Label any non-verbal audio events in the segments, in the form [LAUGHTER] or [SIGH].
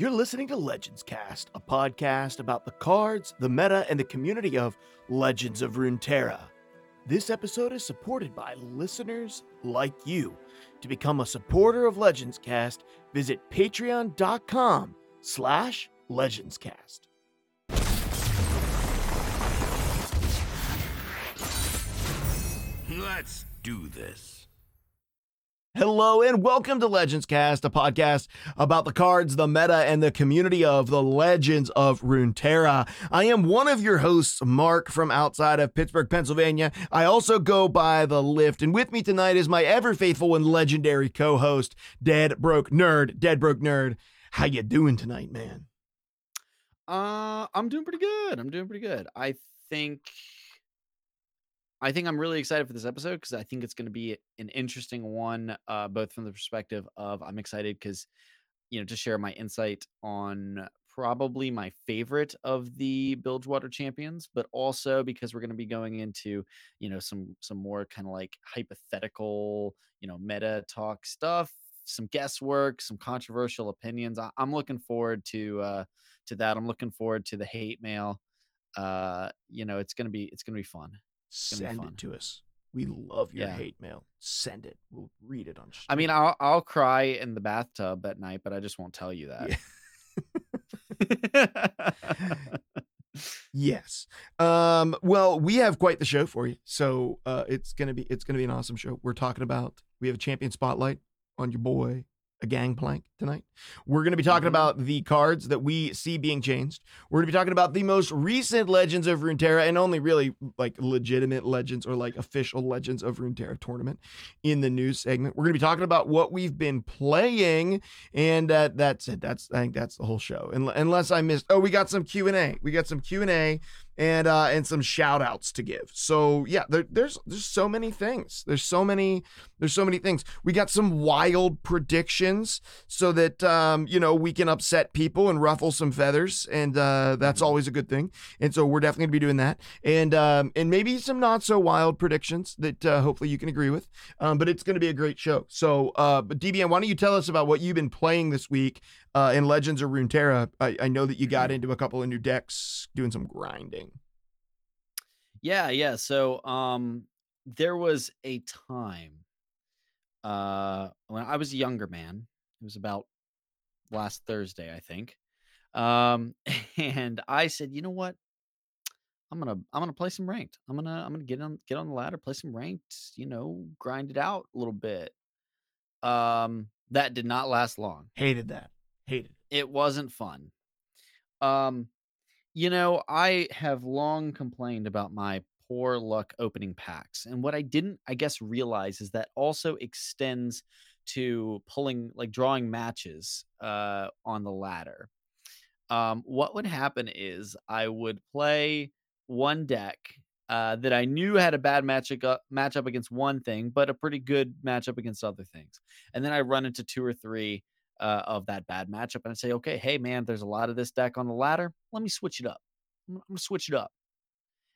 You're listening to Legends Cast, a podcast about the cards, the meta, and the community of Legends of Runeterra. This episode is supported by listeners like you. To become a supporter of Legends Cast, visit patreon.com slash legendscast. Let's do this. Hello and welcome to Legends Cast, a podcast about the cards, the meta, and the community of the Legends of Runeterra. I am one of your hosts, Mark, from outside of Pittsburgh, Pennsylvania. I also go by the Lift, and with me tonight is my ever faithful and legendary co-host, Dead Broke Nerd. Dead Broke Nerd, how you doing tonight, man? Uh, I'm doing pretty good. I'm doing pretty good. I think I think I'm really excited for this episode because I think it's going to be an interesting one, uh, both from the perspective of I'm excited because, you know, to share my insight on probably my favorite of the Bilgewater champions, but also because we're going to be going into, you know, some some more kind of like hypothetical, you know, meta talk stuff, some guesswork, some controversial opinions. I, am looking forward to uh, to that. I'm looking forward to the hate mail. Uh, you know, it's gonna be it's gonna be fun. Send it to us. We love your Yeah. hate mail. Send it. We'll read it on. I mean. I'll I'll cry in the bathtub at night, but I just won't tell you that. [LAUGHS] [LAUGHS] yes. Um, well, we have quite the show for you. So uh, it's gonna be it's gonna be an awesome show. We're talking about we have a champion spotlight on your boy a gangplank tonight. We're going to be talking Mhm. about the cards that we see being changed. We're going to be talking about the most recent Legends of Runeterra and only really like legitimate legends or like official Legends of Runeterra tournament in the news segment. We're going to be talking about what we've been playing and uh, that's it. That's I think that's the whole show. Unless I missed Oh, we got some Q&A. We got some Q&A and uh and some shout outs to give. So, yeah, there, there's there's so many things. There's so many there's so many things. We got some wild predictions so that um, you know we can upset people and ruffle some feathers, and uh, that's always a good thing. And so we're definitely gonna be doing that, and um, and maybe some not so wild predictions that uh, hopefully you can agree with. Um, but it's gonna be a great show. So, uh, but DBN, why don't you tell us about what you've been playing this week uh, in Legends of Runeterra? I, I know that you got into a couple of new decks, doing some grinding. yeah, yeah. So um there was a time uh when I was a younger man. It was about last Thursday, I think. Um [LAUGHS] and I said, "You know what? I'm going to I'm going to play some ranked. I'm going to I'm going to get on get on the ladder, play some ranked, you know, grind it out a little bit." Um that did not last long. Hated that. Hated. it. wasn't fun. Um, you know, I have long complained about my poor luck opening packs, and what I didn't, I guess, realize is that also extends to pulling, like drawing matches uh, on the ladder. Um, what would happen is I would play one deck uh, that I knew had a bad matchup uh, matchup against one thing, but a pretty good matchup against other things, and then I run into two or three uh, of that bad matchup and I say, okay, hey man, there's a lot of this deck on the ladder. Let me switch it up. I'm, I'm gonna switch it up.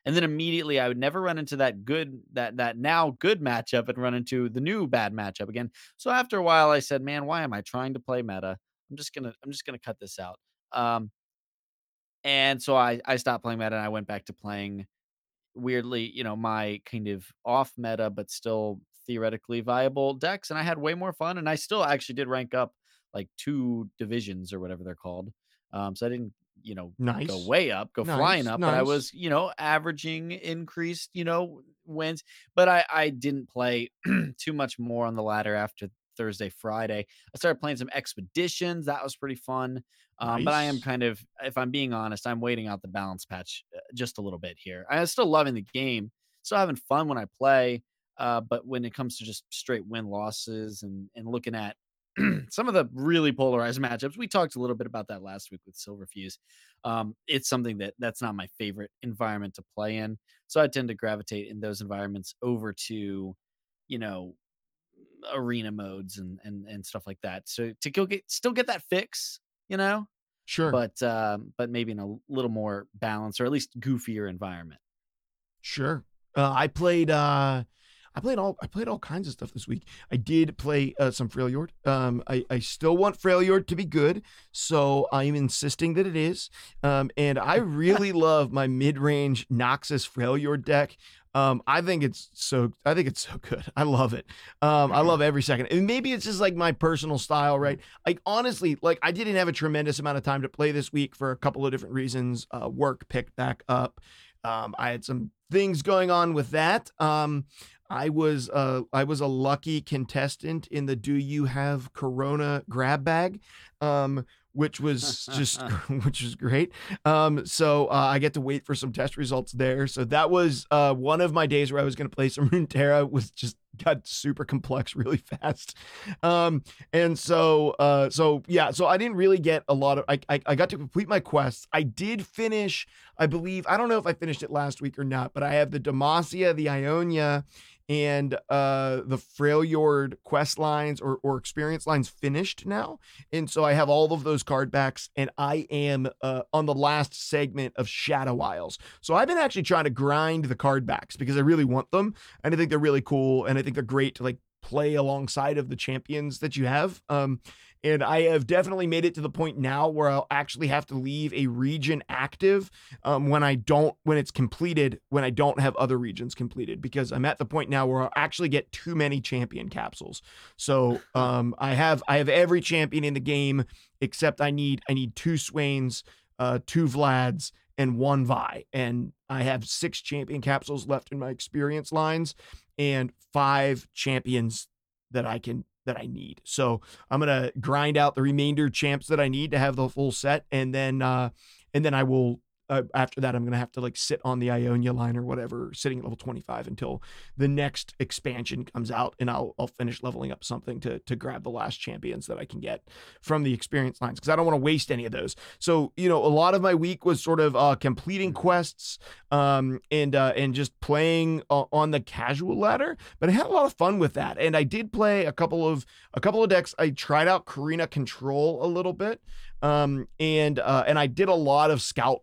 And then immediately I would never run into that good that that now good matchup and run into the new bad matchup again. So after a while I said, man, why am I trying to play meta? I'm just gonna I'm just gonna cut this out. Um and so I I stopped playing meta and I went back to playing weirdly, you know, my kind of off meta but still theoretically viable decks and I had way more fun and I still actually did rank up like two divisions or whatever they're called. Um, so I didn't, you know, Nice. go way up, go Nice, flying up, but I was, you know, averaging increased, you know, wins. But I I didn't play [CLEARS THROAT] too much more on the ladder after Thursday, Friday. I started playing some expeditions. That was pretty fun. Um, But I am kind of, if I'm being honest, I'm waiting out the balance patch uh, just a little bit here. I'm still loving the game, still having fun when I play. Uh, but when it comes to just straight win losses and and looking at [CLEARS THROAT] some of the really polarized matchups, we talked a little bit about that last week with Silverfuse. Um, it's something that that's not my favorite environment to play in, so I tend to gravitate in those environments over to, you know, arena modes and and and stuff like that. So to go get still get that fix, you know, Sure. but um, but maybe in a little more balanced or at least goofier environment. Sure. Uh, I played uh I played all I played all kinds of stuff this week. I did play uh, some Freljord. Um, I I still want Freljord to be good, so I'm insisting that it is. Um, and I [LAUGHS] really love my mid range Noxus Freljord deck. Um, I think it's so I think it's so [LAUGHS] good. I love it. Um, I love every second. And maybe it's just like my personal style, right? Like honestly, like I didn't have a tremendous amount of time to play this week for a couple of different reasons. Uh, work picked back up. Um, I had some things going on with that. Um, I was uh, I was a lucky contestant in the Do You Have Corona grab bag. Um, which was just [LAUGHS] [LAUGHS] which was great. Um, so uh, I get to wait for some test results there. So that was uh, one of my days where I was going to play some [LAUGHS] Runeterra was just got super complex really fast. Um, and so uh, so yeah, so I didn't really get a lot of I, I I got to complete my quests. I did finish, I believe, I don't know if I finished it last week or not, but I have the Demacia, the Ionia, and uh the Freljord quest lines or or experience lines finished now. And so I have all of those card backs and I am uh on the last segment of Shadow Isles. So I've been actually trying to grind the card backs because I really want them and I think they're really cool and I think they're great to like play alongside of the champions that you have. Um, and I have definitely made it to the point now where I'll actually have to leave a region active um, when I don't, when it's completed, when I don't have other regions completed, because I'm at the point now where I'll actually get too many champion capsules. So [LAUGHS] um, I have, I have every champion in the game except I need, I need two Swains, uh, two Vlads, and one Vi, and I have six champion capsules left in my experience lines and five champions that I can that I need. So I'm gonna grind out the remainder champs that I need to have the full set, and then uh, and then I will uh, after that, I'm gonna have to like sit on the Ionia line or whatever, sitting at level 25 until the next expansion comes out, and I'll I'll finish leveling up something to to grab the last champions that I can get from the experience lines because I don't want to waste any of those. So you know, a lot of my week was sort of uh, completing quests, um, and uh, and just playing uh, on the casual ladder. But I had a lot of fun with that, and I did play a couple of a couple of decks. I tried out Karina Control a little bit, um, and uh, and I did a lot of scout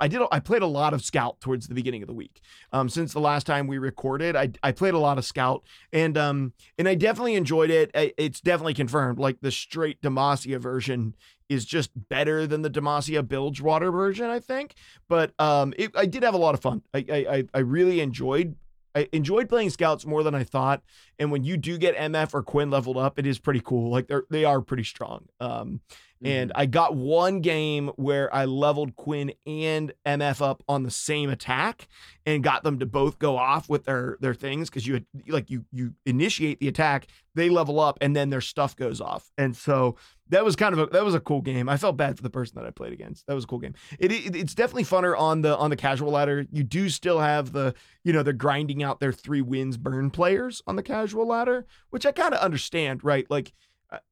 I did I played a lot of Scout towards the beginning of the week. Um, since the last time we recorded, I I played a lot of Scout and um and I definitely enjoyed it. It's definitely confirmed. Like the straight Demacia version is just better than the Demacia Bilgewater version, I think. But um, it, I did have a lot of fun. I I I really enjoyed I enjoyed playing scouts more than I thought. And when you do get MF or Quinn leveled up, it is pretty cool. Like they're they are pretty strong. Um, and mm-hmm. I got one game where I leveled Quinn and MF up on the same attack and got them to both go off with their their things because you like you you initiate the attack, they level up, and then their stuff goes off. And so that was kind of a that was a cool game. I felt bad for the person that I played against. That was a cool game. It, it it's definitely funner on the on the casual ladder. You do still have the you know they're grinding out their three wins burn players on the casual ladder, which I kind of understand, right? Like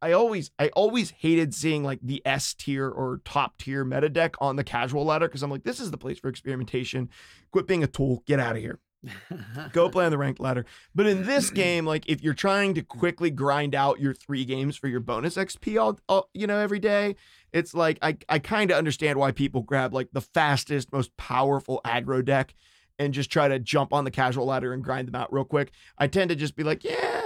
I always I always hated seeing like the S tier or top tier meta deck on the casual ladder because I'm like, this is the place for experimentation. Quit being a tool. Get out of here. Go play on the ranked ladder. But in this [LAUGHS] game, like if you're trying to quickly grind out your three games for your bonus XP all, all you know, every day, it's like I, I kind of understand why people grab like the fastest, most powerful aggro deck and just try to jump on the casual ladder and grind them out real quick. I tend to just be like, yeah,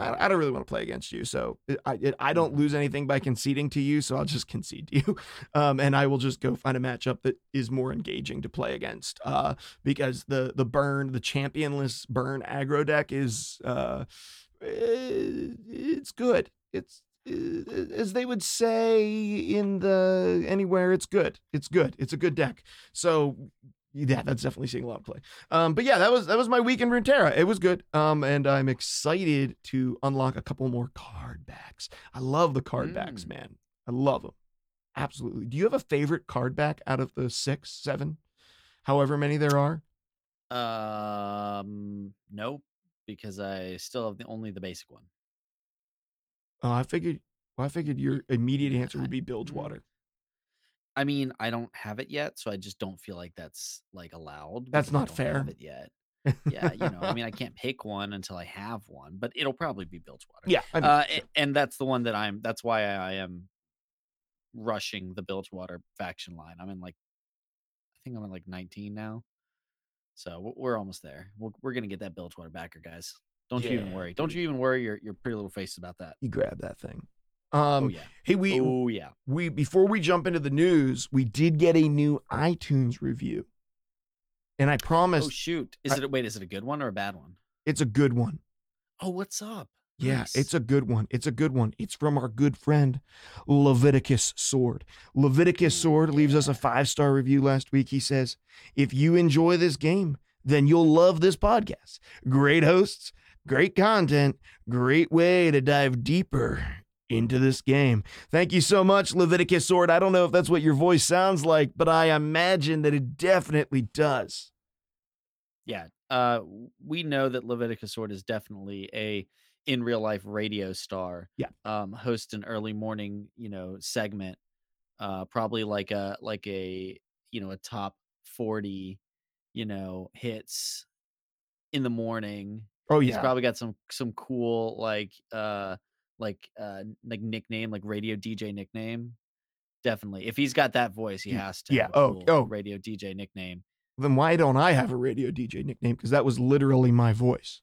I, I don't really want to play against you. So I, it, I don't lose anything by conceding to you. So I'll just concede to you. [LAUGHS] Um, and I will just go find a matchup that is more engaging to play against. Uh, because the, the burn, the championless burn aggro deck is, uh, eh, it's good. It's, eh, as they would say in the anywhere it's good it's good it's a good deck so yeah, that's definitely seeing a lot of play. Um, but yeah, that was that was my week in Runeterra. It was good. Um, and I'm excited to unlock a couple more card backs. I love the card mm. backs, man. I love them. Absolutely. Do you have a favorite card back out of the six, seven, however many there are? Um, nope, because I still have the only the basic one. Oh, I figured. Well, I figured your immediate answer would be Bilgewater. I mean, I don't have it yet, so I just don't feel like that's like allowed. That's not fair. Have it yet. yeah, you know, I mean, I [LAUGHS] can't pick one until I have one, but it'll probably be Bilgewater. Yeah, I mean, uh, sure. and that's the one that I'm. That's why I am rushing the Bilgewater faction line. I'm in like, I think I'm in like 19 now. So we're almost there. We're, we're gonna get that Bilgewater backer, guys. Don't you even worry. Don't you even worry your your pretty little face about that. You grab that thing. Oh Um, yeah. hey, we oh yeah. we before we jump into the news, we did get a new iTunes review, and I promise Oh shoot. Is I- it wait? Is it a good one or a bad one? it's a good one. Oh, what's up? Yeah, Nice. it's a good one. It's a good one. It's from our good friend Leviticus Sword. Leviticus Sword leaves us a five star review last week. He says, If you enjoy this game, then you'll love this podcast. Great hosts, great content, great way to dive deeper into this game. Thank you so much, Leviticus Sword. I don't know if that's what your voice sounds like, but I imagine that it definitely does. yeah. Uh, we know that Leviticus Sword is definitely a in real life radio star. Yeah. Um, host an early morning, you know, segment. Uh, probably like a like a you know a top forty, you know, hits in the morning. Oh, He's yeah. probably got some some cool like uh like uh like nickname like radio DJ nickname. Definitely, if he's got that voice, he has to. yeah, oh, cool oh. radio DJ nickname. Then why don't I have a radio DJ nickname? Because that was literally my voice.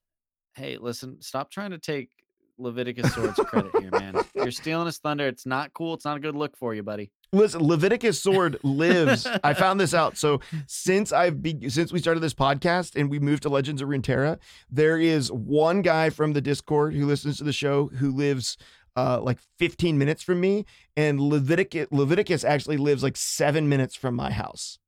Hey, listen, stop trying to take Leviticus Sword's credit here, man. You're [LAUGHS] stealing his thunder. It's not cool. It's not a good look for you, buddy. Listen, Leviticus Sword [LAUGHS] lives. I found this out. So [LAUGHS] since I've be, since we started this podcast and we moved to Legends of Runeterra, there is one guy from the Discord who listens to the show who lives uh, like 15 minutes from me, and Leviticus Leviticus actually lives like seven minutes from my house.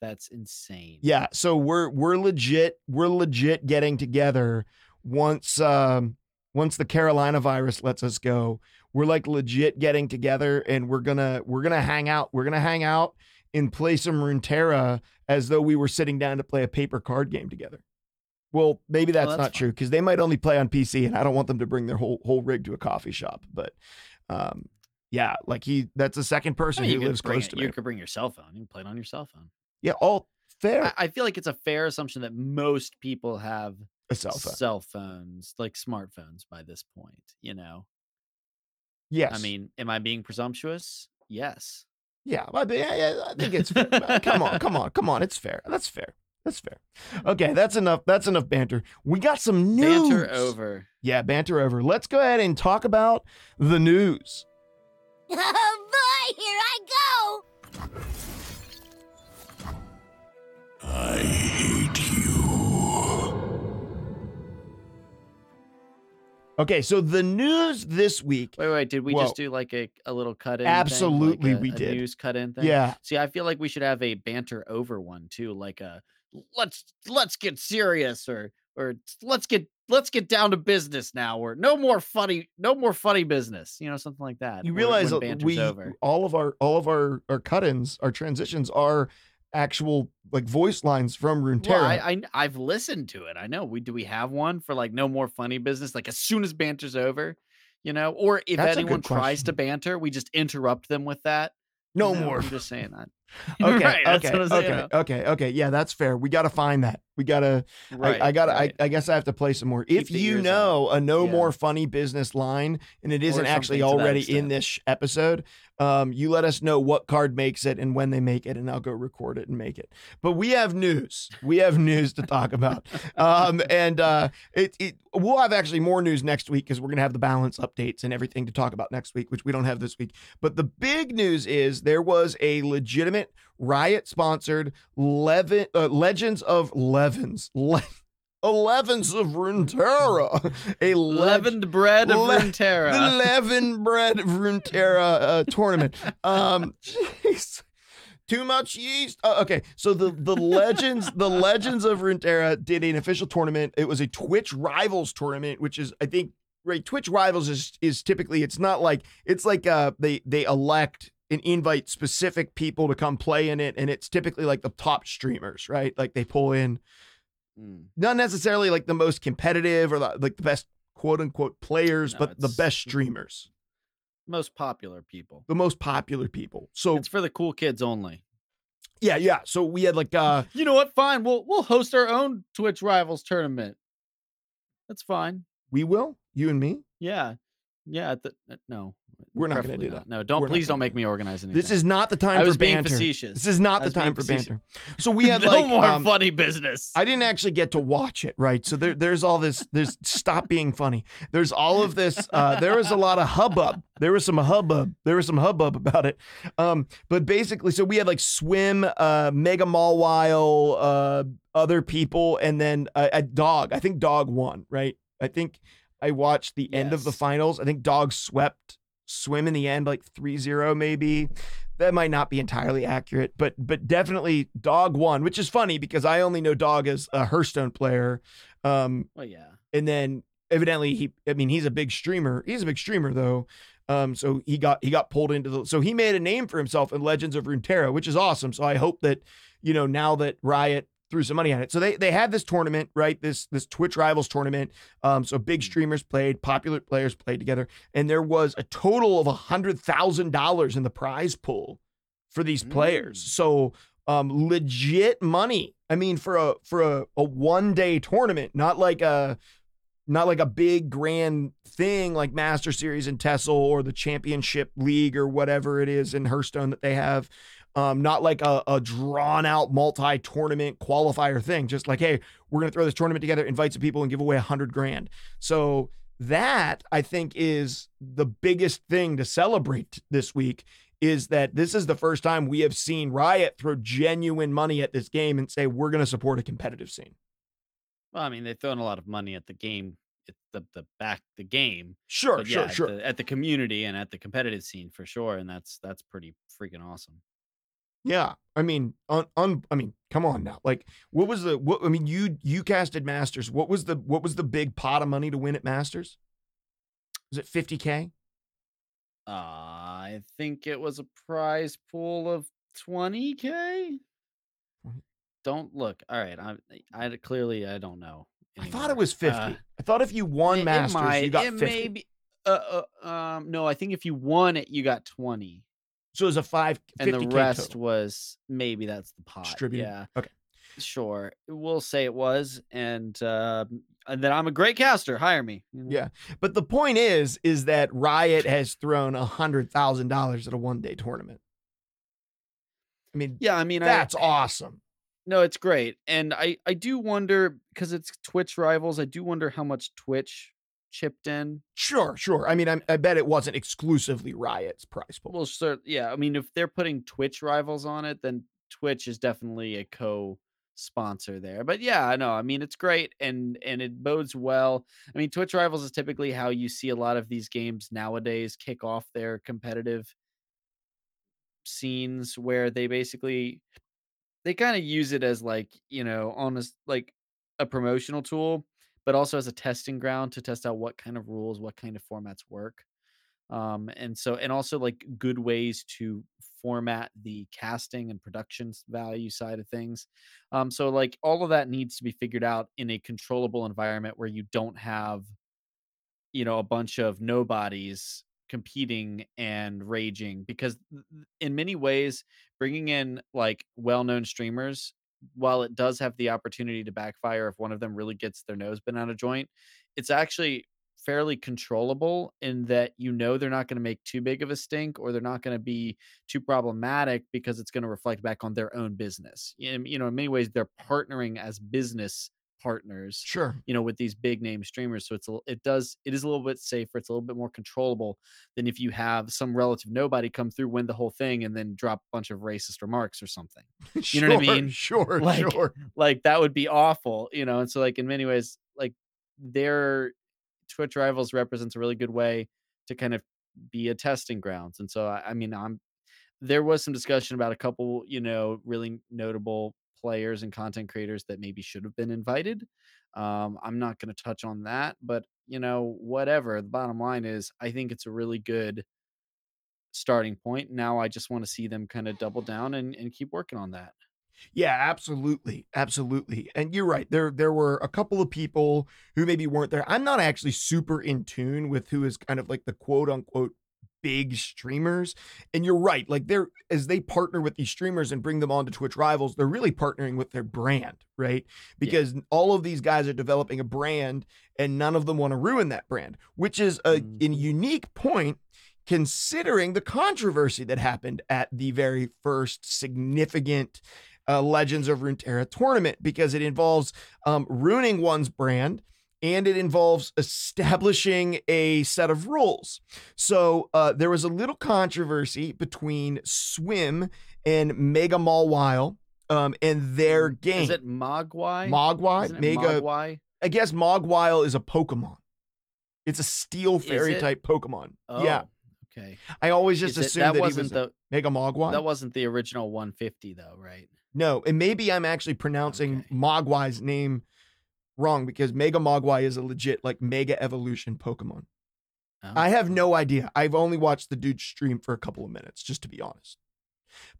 That's insane. Yeah, so we're we're legit we're legit getting together once um once the Carolina virus lets us go. We're like legit getting together and we're gonna we're gonna hang out. We're gonna hang out and play some Runeterra as though we were sitting down to play a paper card game together. Well, maybe that's, that's not fun. true because they might only play on PC and I don't want them to bring their whole whole rig to a coffee shop. But um yeah, like he that's the second I person mean, who lives close it- to me. You could bring your cell phone. You can play it on your cell phone. Yeah, all fair. I, I feel like it's a fair assumption that most people have a cell phone. cell phones, like smartphones, by this point. You know, Yes. I mean, am I being presumptuous? Yes. Yeah, I, think- yeah, yeah, I think it's fair. Come on, come [LAUGHS] on, come on. It's fair. That's fair. That's fair. Okay, that's enough. That's enough banter. We got some news. Banter over. Yeah, banter over. Let's go ahead and talk about the news. Oh [LAUGHS] boy, here I go! I Okay, so the news this week. Wait, wait. Did we Whoa. just do like a, a little cut in? Absolutely, we a did. News cut in thing. Yeah, See, I feel like we should have a banter over one too, like a let's let's get serious or or let's get let's get down to business now or no more funny no more funny business, you know, something like that. you realize we over. all of our all of our our cut-ins, our transitions are actual like voice lines from Runeterra. Well, I, I I've listened to it. I know. We do we have one for like no more funny business? Like as soon as banter's over, you know, or if That's anyone tries to banter, we just interrupt them with that. you no know? more. I'm just saying that. [LAUGHS] Okay, right, okay, saying, okay, okay, okay. Yeah, that's fair. We got to find that. We got to Right, I, I gotta. right. I, I guess I have to play some more. if you know a no Yeah. more funny business line, and it isn't actually to already in this episode, um, you let us know what card makes it and when they make it, and I'll go record it and make it. But we have news. We have news to talk about, [LAUGHS] um, and uh, it, it we'll have actually more news next week because we're gonna have the balance updates and everything to talk about next week, which we don't have this week. But the big news is there was a legitimate riot sponsored Levin, uh, Legends of Levens. Le- Elevens of Runeterra. A Leavened bread of Le- Runeterra. the Levin bread of Runeterra uh, tournament. Um, [LAUGHS] jeez. Too much yeast. Uh, okay, so the the legends, the legends of Runeterra did an official tournament. It was a Twitch Rivals tournament, which is I think right. Twitch Rivals is is typically it's not like it's like uh they they elect and invite specific people to come play in it, and it's typically like the top streamers, right? Like they pull in Mm. not necessarily like the most competitive or the, like the best quote unquote players, No, but the best streamers, Most popular people. the most popular people. So It's for the cool kids only. yeah, yeah. So we had like uh [LAUGHS] You know what? Fine. We'll we'll host our own Twitch Rivals tournament. That's fine. we will, you and me. Yeah. Yeah, at the, uh, no. We're not gonna do not. that. No, don't We're please don't make me organize anything. This is not the time I was for being banter. facetious. This is not I the was being time for facetious. banter. So we had [LAUGHS] no like more um, funny business. I didn't actually get to watch it, right? So there, there's all this. There's stop being funny. There's all of this. Uh, there was a lot of hubbub. There was some hubbub. There was some hubbub about it. Um, but basically, so we had like swim, uh, Mega Mall uh, other people, and then a, a dog. I think dog won, right? I think I watched the end of the finals. I think dog swept swim in the end, like 3-0 maybe. That might not be entirely accurate, but but definitely dog won, which is funny because I only know dog as a Hearthstone player. Um, well, yeah. and then evidently he I mean he's a big streamer. He's a big streamer though. Um, so he got he got pulled into the so he made a name for himself in Legends of Runeterra, which is awesome. So I hope that you know now that Riot threw some money at it. So they they had this tournament, right? This this Twitch Rivals tournament. Um, so big streamers played, popular players played together, and there was a total of a hundred thousand dollars in the prize pool for these players. Mm. So um legit money. I mean, for a for a, a one day tournament, not like a not like a big grand thing like Master Series in Tessel or the Championship League or whatever it is in Hearthstone that they have. Um, not like a, a drawn out multi tournament qualifier thing. Just like, hey, we're gonna throw this tournament together, invite some people, and give away a hundred grand. So that I think is the biggest thing to celebrate this week is that this is the first time we have seen Riot throw genuine money at this game and say we're going to support a competitive scene. Well, I mean, they've thrown a lot of money at the game, at the the back the game, Sure, but sure, sure. At, the, at the community and at the competitive scene for sure, and that's that's pretty freaking awesome. Yeah, I mean, un, un, I mean, come on now. Like, what was the? What I mean, you you casted Masters. What was the what was the big pot of money to win at Masters? Was it fifty k? Uh, I think it was a prize pool of twenty k. Don't look. All right, I I clearly I don't know. I thought it was fifty. Uh, I thought if you won it- it Masters, you got it fifty. may be- uh, uh, um, no, I think if you won it, you got twenty, So it was a five. and the rest total. was maybe that's the pot. Distributed. Yeah. Okay. Sure, we'll say it was, and uh, and then I'm a great caster. Hire me. you know? Yeah. But the point is, is that Riot has thrown a hundred thousand dollars at a one day tournament. I mean, yeah. I mean, I, that's awesome. No, it's great. And I I do wonder because it's Twitch rivals, I do wonder how much Twitch chipped in. Sure, sure. I mean, I, I bet it wasn't exclusively Riot's prize pool. Well, sure, yeah. I mean, if they're putting Twitch rivals on it, then Twitch is definitely a co-sponsor there. But yeah, I know. I mean, it's great and and it bodes well. I mean, Twitch rivals is typically how you see a lot of these games nowadays kick off their competitive scenes where they basically they kind of use it as like you know on a like a promotional tool but also as a testing ground to test out what kind of rules what kind of formats work. Um and so and also like good ways to format the casting and production value side of things. Um so like all of that needs to be figured out in a controllable environment where you don't have you know a bunch of nobodies competing and raging because in many ways bringing in like well-known streamers while it does have the opportunity to backfire if one of them really gets their nose bent out of joint it's actually fairly controllable in that you know they're not going to make too big of a stink or they're not going to be too problematic because it's going to reflect back on their own business. In, you know in many ways they're partnering as business partners Sure. you know with these big name streamers so it's a, it does it is a little bit safer it's a little bit more controllable than if you have some relative nobody come through win the whole thing and then drop a bunch of racist remarks or something [LAUGHS] You know what I mean? Sure, Like, sure. like that would be awful you know and so like in many ways like their twitch rivals represents a really good way to kind of be a testing grounds and so i, I mean i'm there was some discussion about a couple you know really notable players and content creators that maybe should have been invited um, i'm not going to touch on that but you know whatever the bottom line is i think it's a really good starting point now i just want to see them kind of double down and, and keep working on that Yeah, absolutely. Absolutely. And you're right. There there were a couple of people who maybe weren't there. I'm not actually super in tune with who is kind of like the quote unquote big streamers. And you're right, like they're as they partner with these streamers and bring them onto Twitch Rivals, they're really partnering with their brand, right? Because all of these guys are developing a brand and none of them want to ruin that brand, which is a, a Mhm. unique point considering the controversy that happened at the very first significant uh, Legends of Runeterra tournament because it involves um, ruining one's brand and it involves establishing a set of rules. So uh, there was a little controversy between Swim and Mega Mawile um, and their game. Is it Mogwai? Mogwai? Mega. Mogwai? I guess Mawile is a Pokemon. It's a steel fairy type Pokemon. Oh, Yeah. Okay. I always just Is it- assumed that, wasn't was the Mega Mogwai. that wasn't the original 150 though, right? No, and maybe I'm actually pronouncing Okay. Mogwai's name wrong because Mega Mogwai is a legit like Mega Evolution Pokemon. Oh, I have no idea. I've only watched the dude stream for a couple of minutes, just to be honest.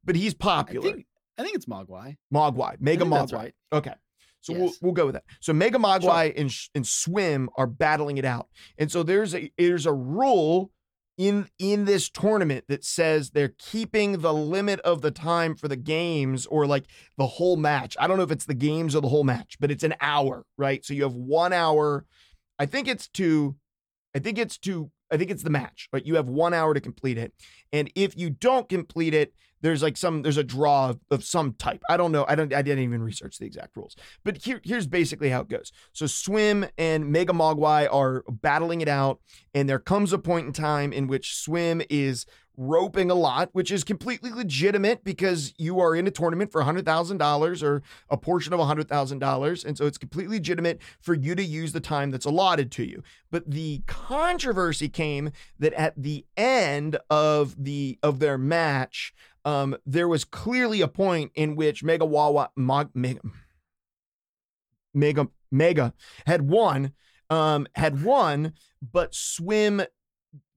But he's I popular. think I think it's Mogwai. Mogwai, Mega Mogwai. right. Okay. So we'll, we'll go with that. So Mega Mogwai and, and Swim are battling it out. And so there's a there's a rule in in this tournament that says they're keeping the limit of the time for the games or like the whole match. I don't know if it's the games or the whole match, but it's an hour, right? So you have 1 hour. I think it's to I think it's to I think it's the match, right? You have 1 hour to complete it. And if you don't complete it, there's like some there's a draw of, of some type. I don't know. I don't I didn't even research the exact rules. But here here's basically how it goes. So Swim and Mega Mogwai are battling it out and there comes a point in time in which Swim is roping a lot, which is completely legitimate because you are in a tournament for $100,000 or a portion of $100,000 and so it's completely legitimate for you to use the time that's allotted to you. But the controversy came that at the end of the of their match um, there was clearly a point in which Mega Wawa Mog, Mega Mega Mega had won, um, had won, but Swim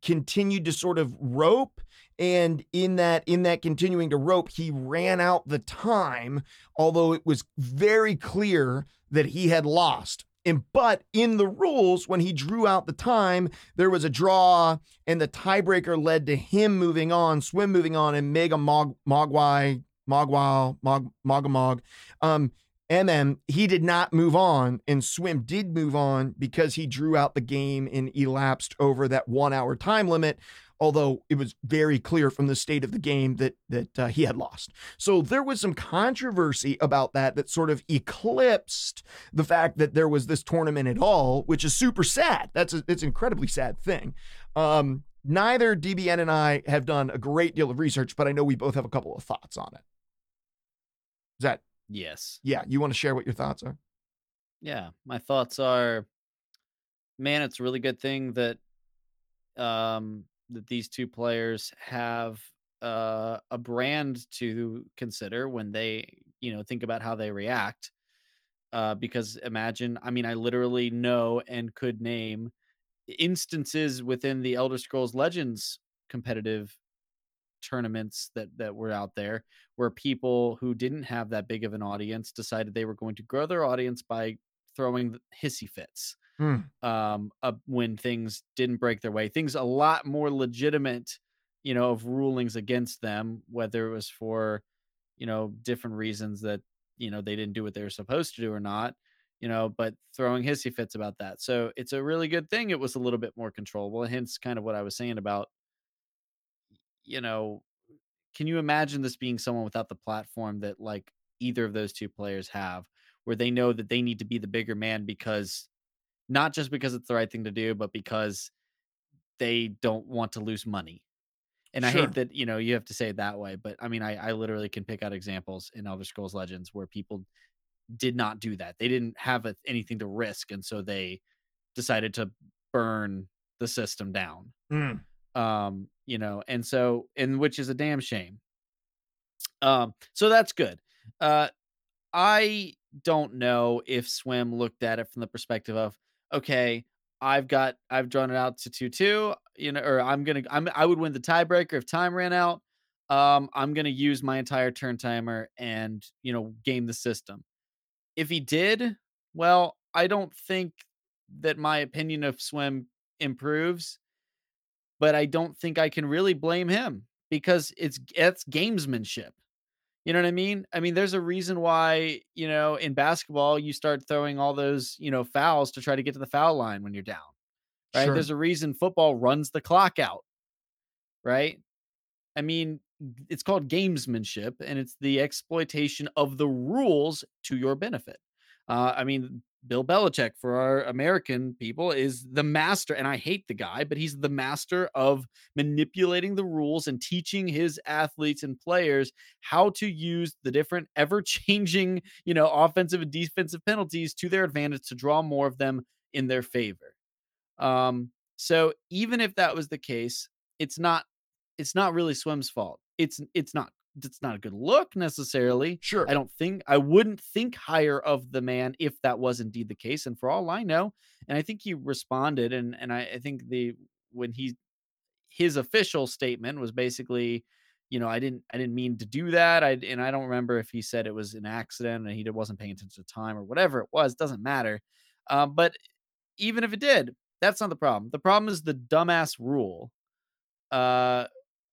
continued to sort of rope and in that in that continuing to rope he ran out the time although it was very clear that he had lost. And but in the rules when he drew out the time there was a draw and the tiebreaker led to him moving on swim moving on and mega mog mogwai mogwai mog mogamog um mm he did not move on. And swim did move on because he drew out the game and elapsed over that one hour time limit although it was very clear from the state of the game that that uh, he had lost. So there was some controversy about that that sort of eclipsed the fact that there was this tournament at all, which is super sad. That's a, it's an incredibly sad thing. Um, neither DBN and I have done a great deal of research, but I know we both have a couple of thoughts on it. Is that Yes. yeah? You want to share what your thoughts are? Yeah. My thoughts are man, it's a really good thing that um that these two players have uh a brand to consider when they, you know, think about how they react. Uh because imagine, I mean, I literally know and could name instances within the Elder Scrolls Legends competitive tournaments that that were out there where people who didn't have that big of an audience decided they were going to grow their audience by throwing hissy fits Hmm. um uh, when things didn't break their way things a lot more legitimate you know of rulings against them whether it was for you know different reasons that you know they didn't do what they were supposed to do or not you know but throwing hissy fits about that so it's a really good thing it was a little bit more controllable hence kind of what i was saying about you know can you imagine this being someone without the platform that like either of those two players have where they know that they need to be the bigger man because not just because it's the right thing to do but because they don't want to lose money. And i hate that you know you have to say it that way but i mean i, I literally can pick out examples in elder scrolls legends where people did not do that. They didn't have a, anything to risk and so they decided to burn the system down. Hmm. um you know and so and which is a damn shame. Um so that's good. Uh i don't know if swim looked at it from the perspective of okay i've got i've drawn it out to 2-2 you know or i'm gonna i'm i would win the tiebreaker if time ran out um i'm gonna use my entire turn timer and you know game the system if he did well i don't think that my opinion of swim improves but I don't think I can really blame him because it's it's gamesmanship. You know what I mean? I mean, there's a reason why, you know, in basketball, you start throwing all those, you know, fouls to try to get to the foul line when you're down. Right. Sure. There's a reason football runs the clock out. Right. I mean, it's called gamesmanship and it's the exploitation of the rules to your benefit. Uh, I mean, Bill Belichick for our American people is the master, and I hate the guy, but he's the master of manipulating the rules and teaching his athletes and players how to use the different [LAUGHS] ever-changing, you know, offensive and defensive penalties to their advantage to draw more of them in their favor. Um, so even if that was the case, it's not it's not really Swim's fault. It's it's not it's not a good look necessarily. Sure. I don't think I wouldn't think higher of the man if that was indeed the case. And for all I know, and I think he responded, and and I, I think the when he his official statement was basically, you know, I didn't I didn't mean to do that. I and I don't remember if he said it was an accident and he wasn't paying attention to time or whatever it was. Doesn't matter. Um, but even if it did, that's not the problem. The problem is the dumbass rule. Uh,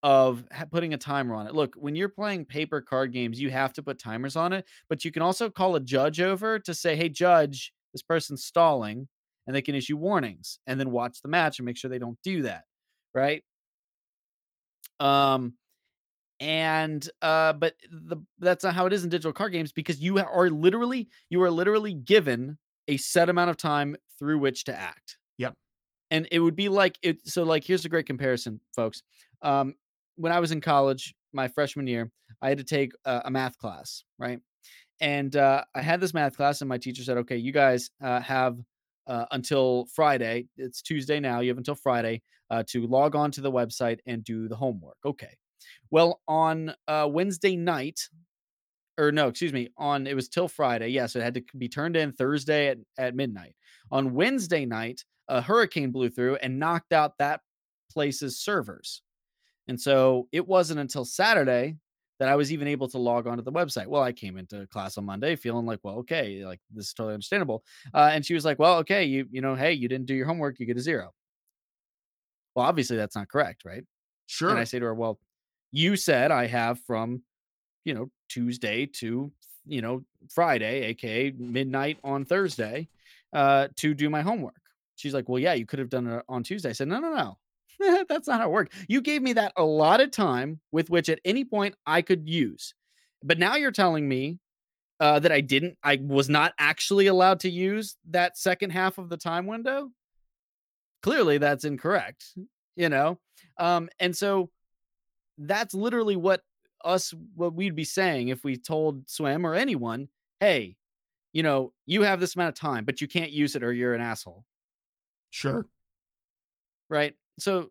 of putting a timer on it. Look, when you're playing paper card games, you have to put timers on it, but you can also call a judge over to say, "Hey, judge, this person's stalling," and they can issue warnings and then watch the match and make sure they don't do that, right? Um and uh but the that's not how it is in digital card games because you are literally you are literally given a set amount of time through which to act. Yep. And it would be like it so like here's a great comparison, folks. Um when I was in college, my freshman year, I had to take a, a math class, right? And uh, I had this math class, and my teacher said, "Okay, you guys uh, have uh, until Friday. It's Tuesday now. You have until Friday uh, to log on to the website and do the homework." Okay. Well, on uh, Wednesday night, or no, excuse me, on it was till Friday. Yes, yeah, so it had to be turned in Thursday at, at midnight. On Wednesday night, a hurricane blew through and knocked out that place's servers. And so it wasn't until Saturday that I was even able to log onto the website. Well, I came into class on Monday feeling like, well, okay, like this is totally understandable. Uh, and she was like, well, okay, you you know, hey, you didn't do your homework, you get a zero. Well, obviously that's not correct, right? Sure. And I say to her, well, you said I have from, you know, Tuesday to you know Friday, aka midnight on Thursday, uh, to do my homework. She's like, well, yeah, you could have done it on Tuesday. I said, no, no, no. [LAUGHS] That's not how it worked. You gave me that a lot of time with which at any point I could use. But now you're telling me uh, that I didn't, I was not actually allowed to use that second half of the time window. Clearly, that's incorrect, you know? Um, and so that's literally what us, what we'd be saying if we told Swim or anyone, hey, you know, you have this amount of time, but you can't use it or you're an asshole. Sure. Right so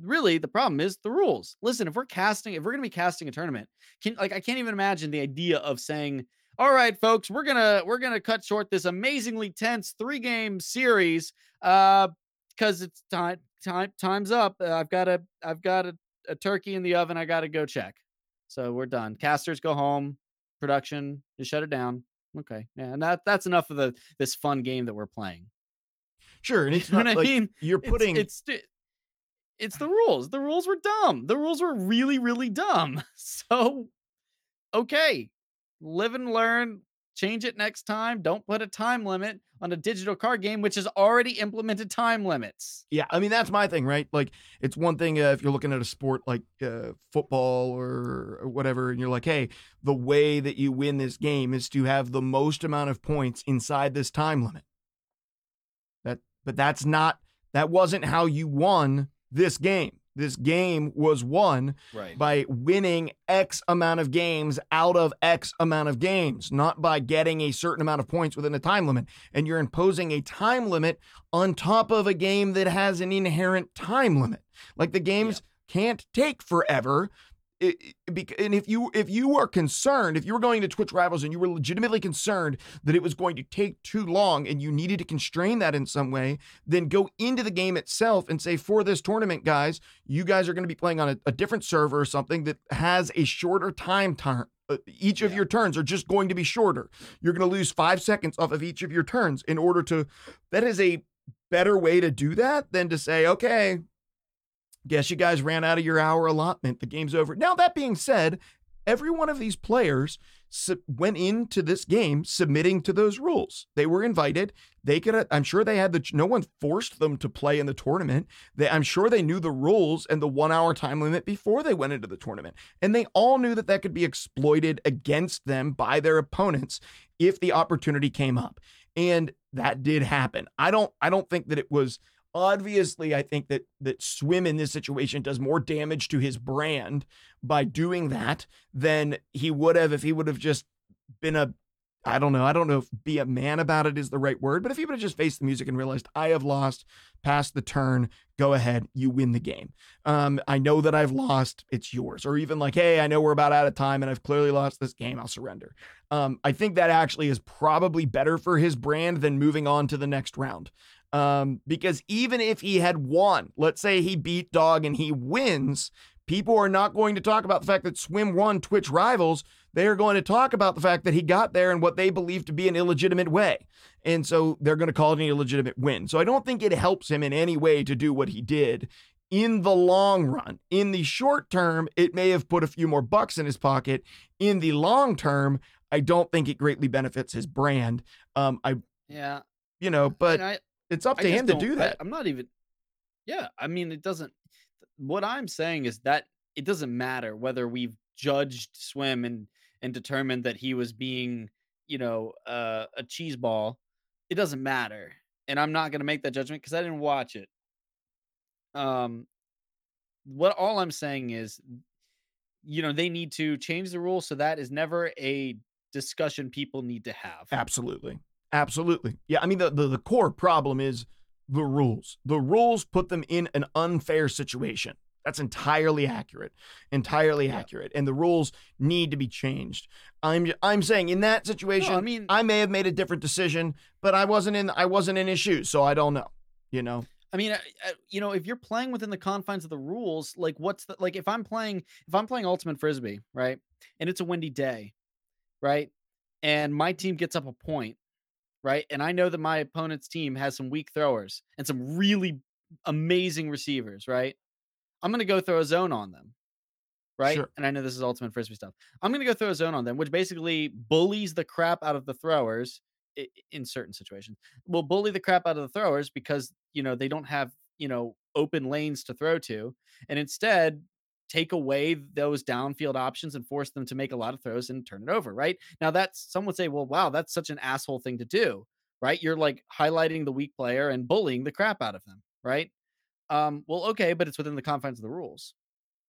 really the problem is the rules. Listen, if we're casting, if we're gonna be casting a tournament, can like I can't even imagine the idea of saying, all right, folks, we're gonna we're gonna cut short this amazingly tense three game series uh because it's time time time's up. Uh, I've got a I've got a, a turkey in the oven. I gotta go check. So we're done. Casters go home. Production just shut it down. Okay, yeah, and that that's enough of the this fun game that we're playing. Sure, and [LAUGHS] it's You know not what I mean? you're putting it's, it's it's the rules. The rules were dumb. The rules were really, really dumb. [LAUGHS] So, okay, live and learn. Change it next time. Don't put a time limit on a digital card game, which has already implemented time limits. Yeah, I mean that's my thing, right? Like it's one thing uh, if you're looking at a sport like uh, football or, or whatever, and you're like, hey, the way that you win this game is to have the most amount of points inside this time limit. That, but that's not. That wasn't how you won this game. This game was won Right. by winning X amount of games out of X amount of games, not by getting a certain amount of points within a time limit. And you're imposing a time limit on top of a game that has an inherent time limit. Like the games can't take forever. And if you if you are concerned, if you were going to Twitch Rivals and you were legitimately concerned that it was going to take too long and you needed to constrain that in some way, then go into the game itself and say, for this tournament, guys, you guys are going to be playing on a, a different server or something that has a shorter time turn. Uh, each of Yeah. your turns are just going to be shorter. You're going to lose five seconds off of each of your turns in order to. That is a better way to do that than to say, okay, Guess you guys ran out of your hour allotment. The game's over. Now, that being said, every one of these players went into this game submitting to those rules. They were invited. They could, I'm sure they had the, no one forced them to play in the tournament. They, I'm sure they knew the rules and the one hour time limit before they went into the tournament. And they all knew that that could be exploited against them by their opponents if the opportunity came up. And that did happen. I don't, I don't think that it was, obviously i think that that swim in this situation does more damage to his brand by doing that than he would have if he would have just been a i don't know i don't know if be a man about it is the right word but if he would have just faced the music and realized i have lost passed the turn go ahead you win the game. Um i know that i've lost it's yours. Or even like hey i know we're about out of time and i've clearly lost this game i'll surrender. Um i think that actually is probably better for his brand than moving on to the next round um, because even if he had won, let's say he beat Dog and he wins, people are not going to talk about the fact that Swim won Twitch Rivals. They are going to talk about the fact that he got there in what they believe to be an illegitimate way. And so they're going to call it an illegitimate win. So I don't think it helps him in any way to do what he did in the long run. In the short term, it may have put a few more bucks in his pocket. In the long term, I don't think it greatly benefits his brand. Um, I, Yeah. you know, but I, it's up to him to do I- that. I'm not even. Yeah, I mean, it doesn't. What I'm saying is that it doesn't matter whether we've judged swim and and determined that he was being, you know, uh, a cheese ball. It doesn't matter, and I'm not gonna make that judgment because I didn't watch it. Um, what all I'm saying is, you know, they need to change the rules so that is never a discussion people need to have. Absolutely. Absolutely. Yeah. I mean, the, the, the core problem is the rules. The rules put them in an unfair situation. That's entirely accurate. Entirely Yeah. accurate. And the rules need to be changed. I'm I'm saying in that situation, I mean- I may have made a different decision, but I wasn't in I wasn't in his shoes, so I don't know. You know? I mean, I, I, you know, if you're playing within the confines of the rules, like what's the like if I'm playing if I'm playing ultimate frisbee, right? And it's a windy day, right? And my team gets up a point, right? And I know that my opponent's team has some weak throwers and some really amazing receivers, right? I'm going to go throw a zone on them. Right? Sure. And I know this is ultimate frisbee stuff. I'm going to go throw a zone on them, which basically bullies the crap out of the throwers in certain situations will bully the crap out of the throwers because you know they don't have you know open lanes to throw to and instead take away those downfield options and force them to make a lot of throws and turn it over right now that's some would say well wow that's such an asshole thing to do right you're like highlighting the weak player and bullying the crap out of them right um well okay but it's within the confines of the rules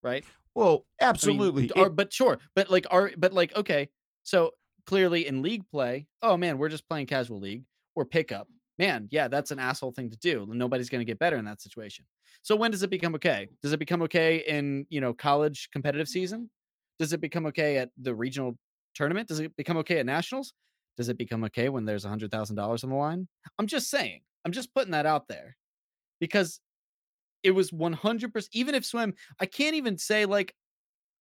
right Well, I mean, absolutely. are- but sure, but like are but like okay, so clearly in league play, oh man, we're just playing casual league or pickup. Man, yeah, that's an asshole thing to do. Nobody's going to get better in that situation. So when does it become okay? Does it become okay in, you know, college competitive season? Does it become okay at the regional tournament? Does it become okay at nationals? Does it become okay when there's a $100,000 on the line? I'm just saying. I'm just putting that out there. Because it was 100% even if swim I can't even say like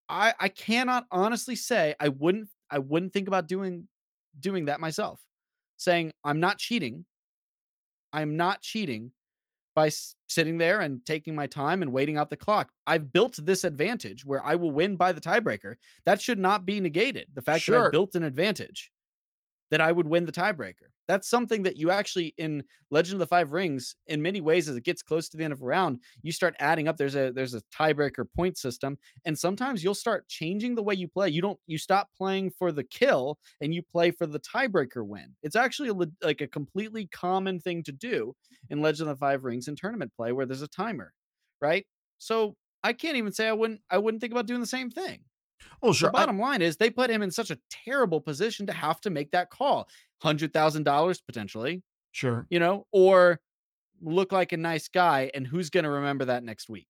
I I cannot honestly say I wouldn't I wouldn't think about doing doing that myself. Saying I'm not cheating. I'm not cheating by s- sitting there and taking my time and waiting out the clock. I've built this advantage where I will win by the tiebreaker. That should not be negated. The fact that I built an advantage that I would win the tiebreaker. That's something that you actually in Legend of the Five Rings, in many ways, as it gets close to the end of a round, you start adding up. There's a there's a tiebreaker point system, and sometimes you'll start changing the way you play. You don't you stop playing for the kill and you play for the tiebreaker win. It's actually a, like a completely common thing to do in Legend of the Five Rings in tournament play where there's a timer, right? So I can't even say I wouldn't I wouldn't think about doing the same thing. Oh, well, sure. The I- bottom line is they put him in such a terrible position to have to make that call. Hundred thousand dollars potentially, sure. you know, or look like a nice guy, and who's gonna remember that next week?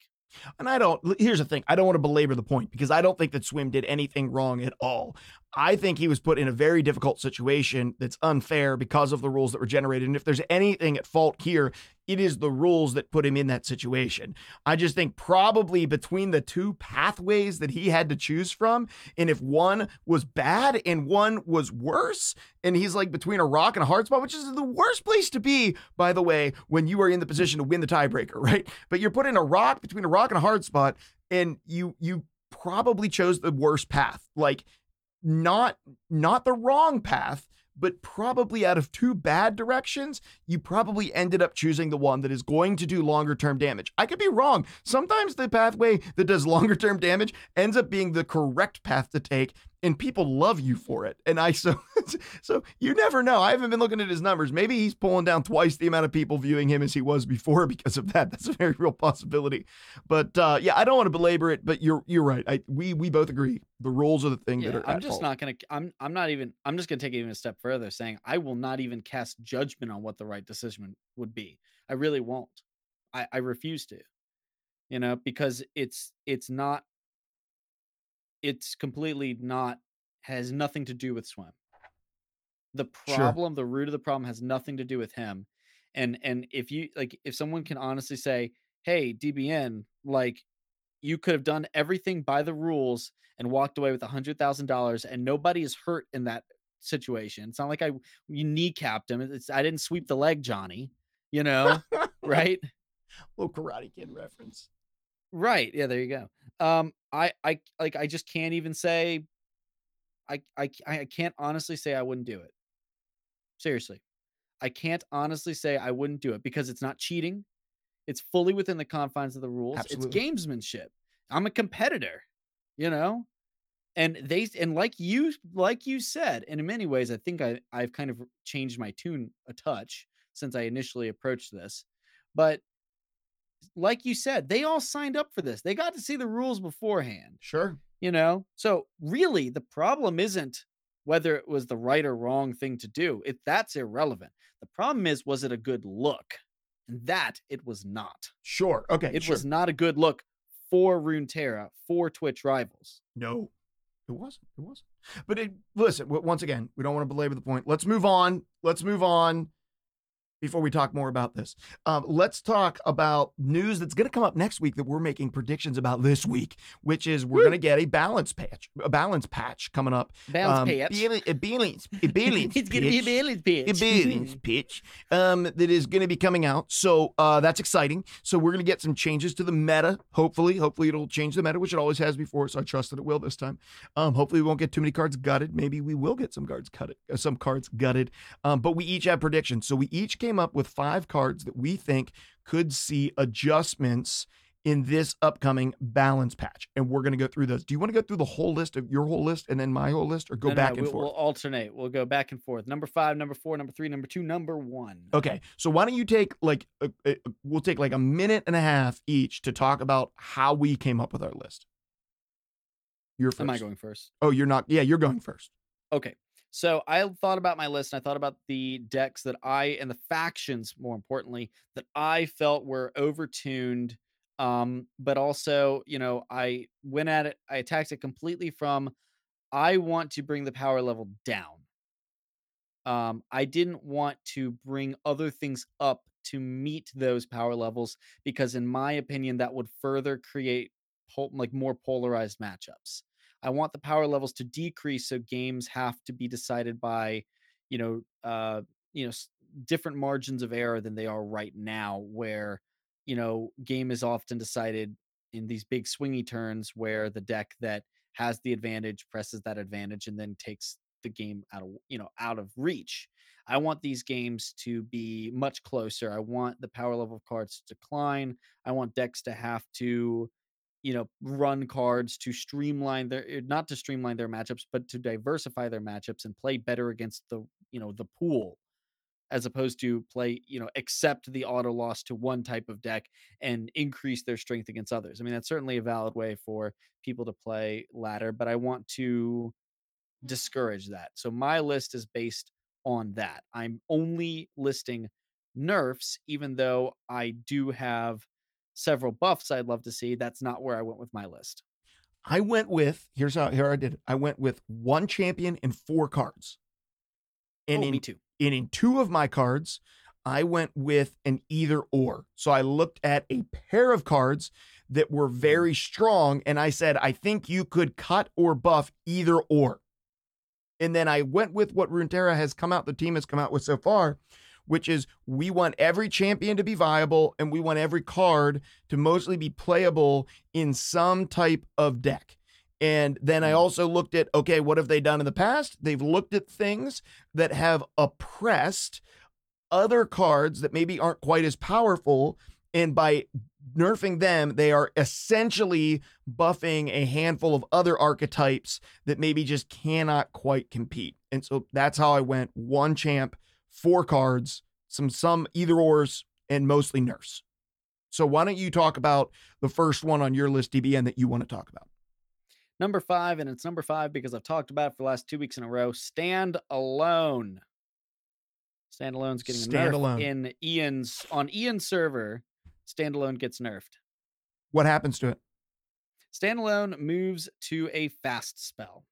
And I don't, here's the thing I don't want to belabor the point because I don't think that Swim did anything wrong at all. I think he was put in a very difficult situation that's unfair because of the rules that were generated. And if there's anything at fault here, it is the rules that put him in that situation. I just think probably between the two pathways that he had to choose from, and if one was bad and one was worse, and he's like between a rock and a hard spot, which is the worst place to be, by the way, when you are in the position to win the tiebreaker, [LAUGHS] right? But you're put in a rock between a rock and a hard spot, and you you probably chose the worst path. Like not not the wrong path, but probably out of two bad directions, you probably ended up choosing the one that is going to do longer term damage. I could be wrong. Sometimes the pathway that does [LAUGHS] longer term damage ends up being the correct path to take and people love you for it. And I [LAUGHS] so so you never know. I haven't been looking at his numbers. Maybe he's pulling down twice the amount of people viewing him as he was before [LAUGHS] because of that. That's a very real possibility. But uh, yeah, I don't want to belabor it. But you're you're right. I, we we both agree the rules are the thing Yeah, that are. I'm just fault. not gonna. I'm. I'm not even. I'm just gonna take it even a step further, saying I will not even cast judgment on what the right decision would be. I really won't. I. I refuse to. You know, because it's. It's not. It's completely not. Has nothing to do with swim. The Sure. problem, the root of the problem, has nothing to do with him. And and if you like, if someone can honestly say, "Hey, DBN, like you could have done everything by the rules and walked away with a hundred thousand dollars and nobody is hurt in that situation. It's not like I you kneecapped him. It's I didn't sweep the leg, Johnny. You know, [LAUGHS] right? Little Karate Kid reference. Right. Yeah, there you go. Um, I I like I just can't even say I I I can't honestly say I wouldn't do it. Seriously. I can't honestly say I wouldn't do it because it's not cheating. It's fully within the confines of the rules. Absolutely. It's gamesmanship. I'm a competitor, you know? And they and like you like you said, and in many ways I think I I've kind of changed my tune a touch since I initially approached this. But like you said, they all signed up for this. They got to see the rules beforehand Sure. you know so really the problem isn't whether it was the right or wrong thing to do it that's irrelevant the problem is was it a good look and that it was not Sure. Okay. it sure. was not a good look for runeterra for twitch rivals No, it wasn't. It wasn't. But it, listen, once again, we don't want to belabor the point. Let's move on. Let's move on before we talk more about this. Um, let's talk about news that's going to come up next week that we're making predictions about this week, which is we're going to get a balance patch, a balance patch coming up. Bounce Um, patch. A balance, a [LAUGHS] balance it's gonna be a patch. balance a pitch balance [LAUGHS] pitch um, that is going to be coming out. So uh, that's exciting. So we're going to get some changes to the meta. Hopefully, hopefully it'll change the meta, which it always has before. So I trust that it will this time. Um, hopefully we won't get too many cards gutted. Maybe we will get some cards gutted. Uh, some cards gutted. Um, but we each have predictions. So we each came up with five cards that we think could see adjustments in this upcoming balance patch, and we're going to go through those. Do you want to go through the whole list of your whole list and then my whole list, or go No, back no, and we'll, forth? we'll alternate we'll go back and forth number five number four number three number two number one Okay, so why don't you take like a, a- we'll take like a minute and a half each to talk about how we came up with our list. You're first. am i going first Oh, you're not. Yeah, you're going first. Okay. So I thought about my list and I thought about the decks that I and the factions, more importantly, that I felt were overtuned. Um, but also, you know, I went at it, I attacked it completely from I want to bring the power level down. Um, I didn't want to bring other things up to meet those power levels because, in my opinion, that would further create like more polarized matchups. I want the power levels to decrease so games have to be decided by, you know, uh, you know, different margins of error than they are right now, where you know, game is often decided in these big swingy turns where the deck that has the advantage presses that advantage and then takes the game out of you know out of reach. I want these games to be much closer. I want the power level of cards to decline. I want decks to have to you know run cards to streamline their eh, not to streamline their matchups but to diversify their matchups and play better against the you know the pool as opposed to play you know accept the auto loss to one type of deck and increase their strength against others. I mean that's certainly a valid way for people to play ladder but i want to discourage that. So my list is based on that. I'm only listing nerfs even though i do have several buffs i'd love to see that's not where i went with my list I went with here's how here I did it. I went with one champion and four cards. And oh, in me too. and in two of my cards, I went with an either or. So I looked at a pair of cards that were mm-hmm. very strong, and I said, I think you could cut or buff either or. And then I went with what Runeterra has come out, the team has come out with so far, which is we want every champion to be viable and we want every card to mostly be playable in some type of deck. And then I hmm. also looked at okay, what have they done in the past? They've looked at things that have oppressed other cards that maybe aren't quite as powerful. And by nerfing them, they are essentially buffing a handful of other archetypes that maybe just cannot quite compete. And so that's how I went one champ, four cards, some some either ors, and mostly nerfs. So why don't you talk about the first one on your list, DBN, that you want to talk about? Number five, and it's number five because I've talked about it for the last two weeks in a row. Stand alone. Standalone's getting Standalone. in Ian's on Ian's server. Standalone gets nerfed. What happens to it? Standalone moves to a fast spell.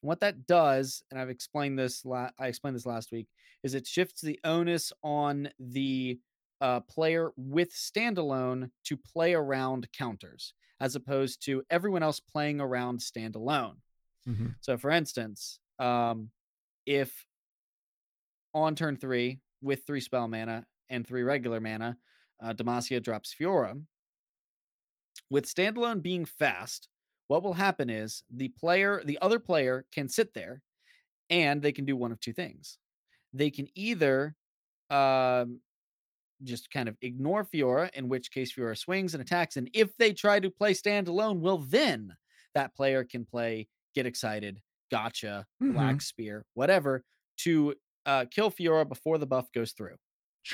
What that does, and I've explained this, la- I explained this last week, is it shifts the onus on the uh, player with standalone to play around counters, as opposed to everyone else playing around standalone. So, for instance, um, if on turn three with three spell mana and three regular mana, uh, Demacia drops Fiora. With standalone being fast, what will happen is the player, the other player, can sit there, and they can do one of two things. They can either um, just kind of ignore Fiora, in which case Fiora swings and attacks, and if they try to play standalone, well, then that player can play Get Excited, Gotcha, Black Spear, whatever, to uh, kill Fiora before the buff goes through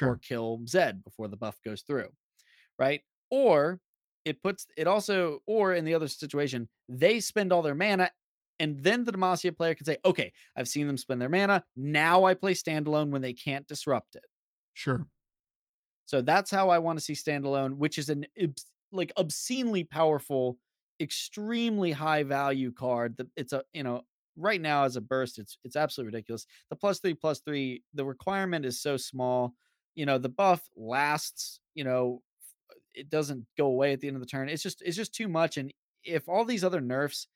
or Sure. kill Zed before the buff goes through, right? Or it puts it also, or in the other situation, they spend all their mana, and then the Demacia player can say, "Okay, I've seen them spend their mana. Now I play standalone when they can't disrupt it." Sure. So that's how I want to see standalone, which is an like obscenely powerful, extremely high value card. That it's a you know right now as a burst, it's it's absolutely ridiculous. The plus three plus three, the requirement is so small. You know the buff lasts. You know it doesn't go away at the end of the turn. It's just it's just too much. And if all these other nerfs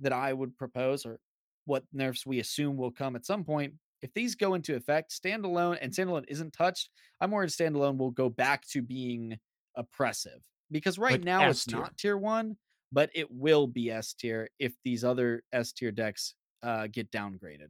that I would propose or what nerfs we assume will come at some point, if these go into effect, standalone and standalone isn't touched, I'm worried standalone will go back to being oppressive because right Like now S it's not tier one, but it will be S tier if these other S tier decks uh, get downgraded.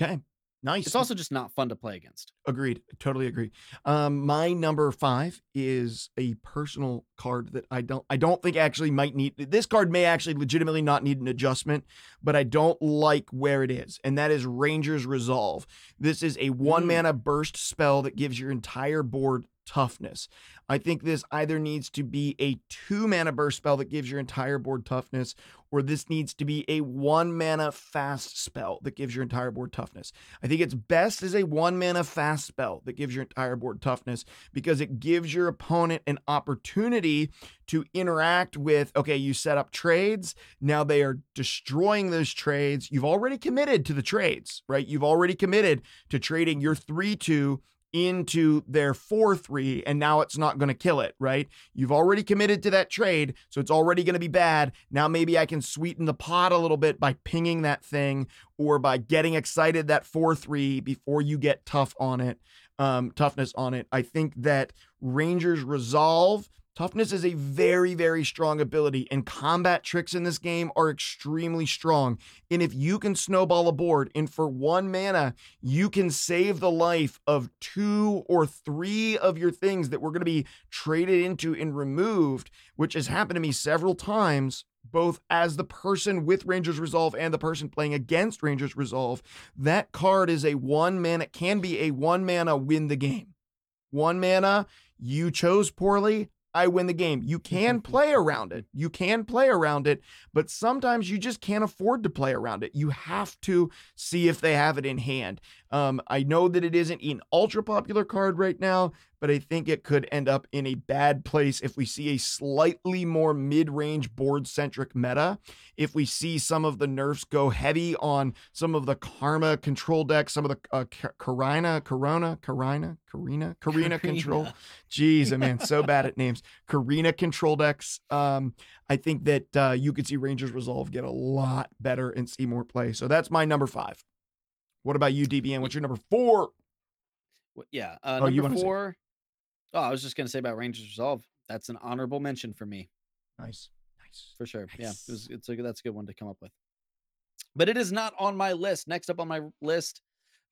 Okay. Nice. It's also just not fun to play against. Agreed. Totally agree. Um, my number five is a personal card that I don't I don't think actually might need this card may actually legitimately not need an adjustment, but I don't like where it is, and that is Ranger's Resolve. This is a one Mm. mana burst spell that gives your entire board toughness. I think this either needs to be a two mana burst spell that gives your entire board toughness, or this needs to be a one mana fast spell that gives your entire board toughness. I think it's best as a one mana fast spell that gives your entire board toughness because it gives your opponent an opportunity to interact with. Okay, you set up trades. Now they are destroying those trades. You've already committed to the trades, right? You've already committed to trading your 3 2 into their 4 3, and now it's not going to kill it, right? You've already committed to that trade, so it's already going to be bad. Now maybe I can sweeten the pot a little bit by pinging that thing or by getting excited that 4 3 before you get tough on it, um, toughness on it. I think that Rangers resolve. Toughness is a very, very strong ability, and combat tricks in this game are extremely strong. And if you can snowball a board, and for one mana, you can save the life of two or three of your things that were going to be traded into and removed, which has happened to me several times, both as the person with Rangers Resolve and the person playing against Rangers Resolve. That card is a one mana, can be a one mana win the game. One mana, you chose poorly. I win the game. You can [LAUGHS] play around it. You can play around it, but sometimes you just can't afford to play around it. You have to see if they have it in hand. Um, I know that it isn't an ultra popular card right now, but I think it could end up in a bad place if we see a slightly more mid range board centric meta. If we see some of the nerfs go heavy on some of the Karma control decks, some of the uh, Karina, Corona, Karina, Karina, Karina control. Jeez, I man, so bad at names. Karina control decks. Um, I think that uh, you could see Rangers Resolve get a lot better and see more play. So that's my number five. What about you, DBN? What's your number four? Yeah, uh, oh, number four. Oh, I was just gonna say about Rangers Resolve. That's an honorable mention for me. Nice, nice, for sure. Nice. Yeah, it was, it's a that's a good one to come up with. But it is not on my list. Next up on my list,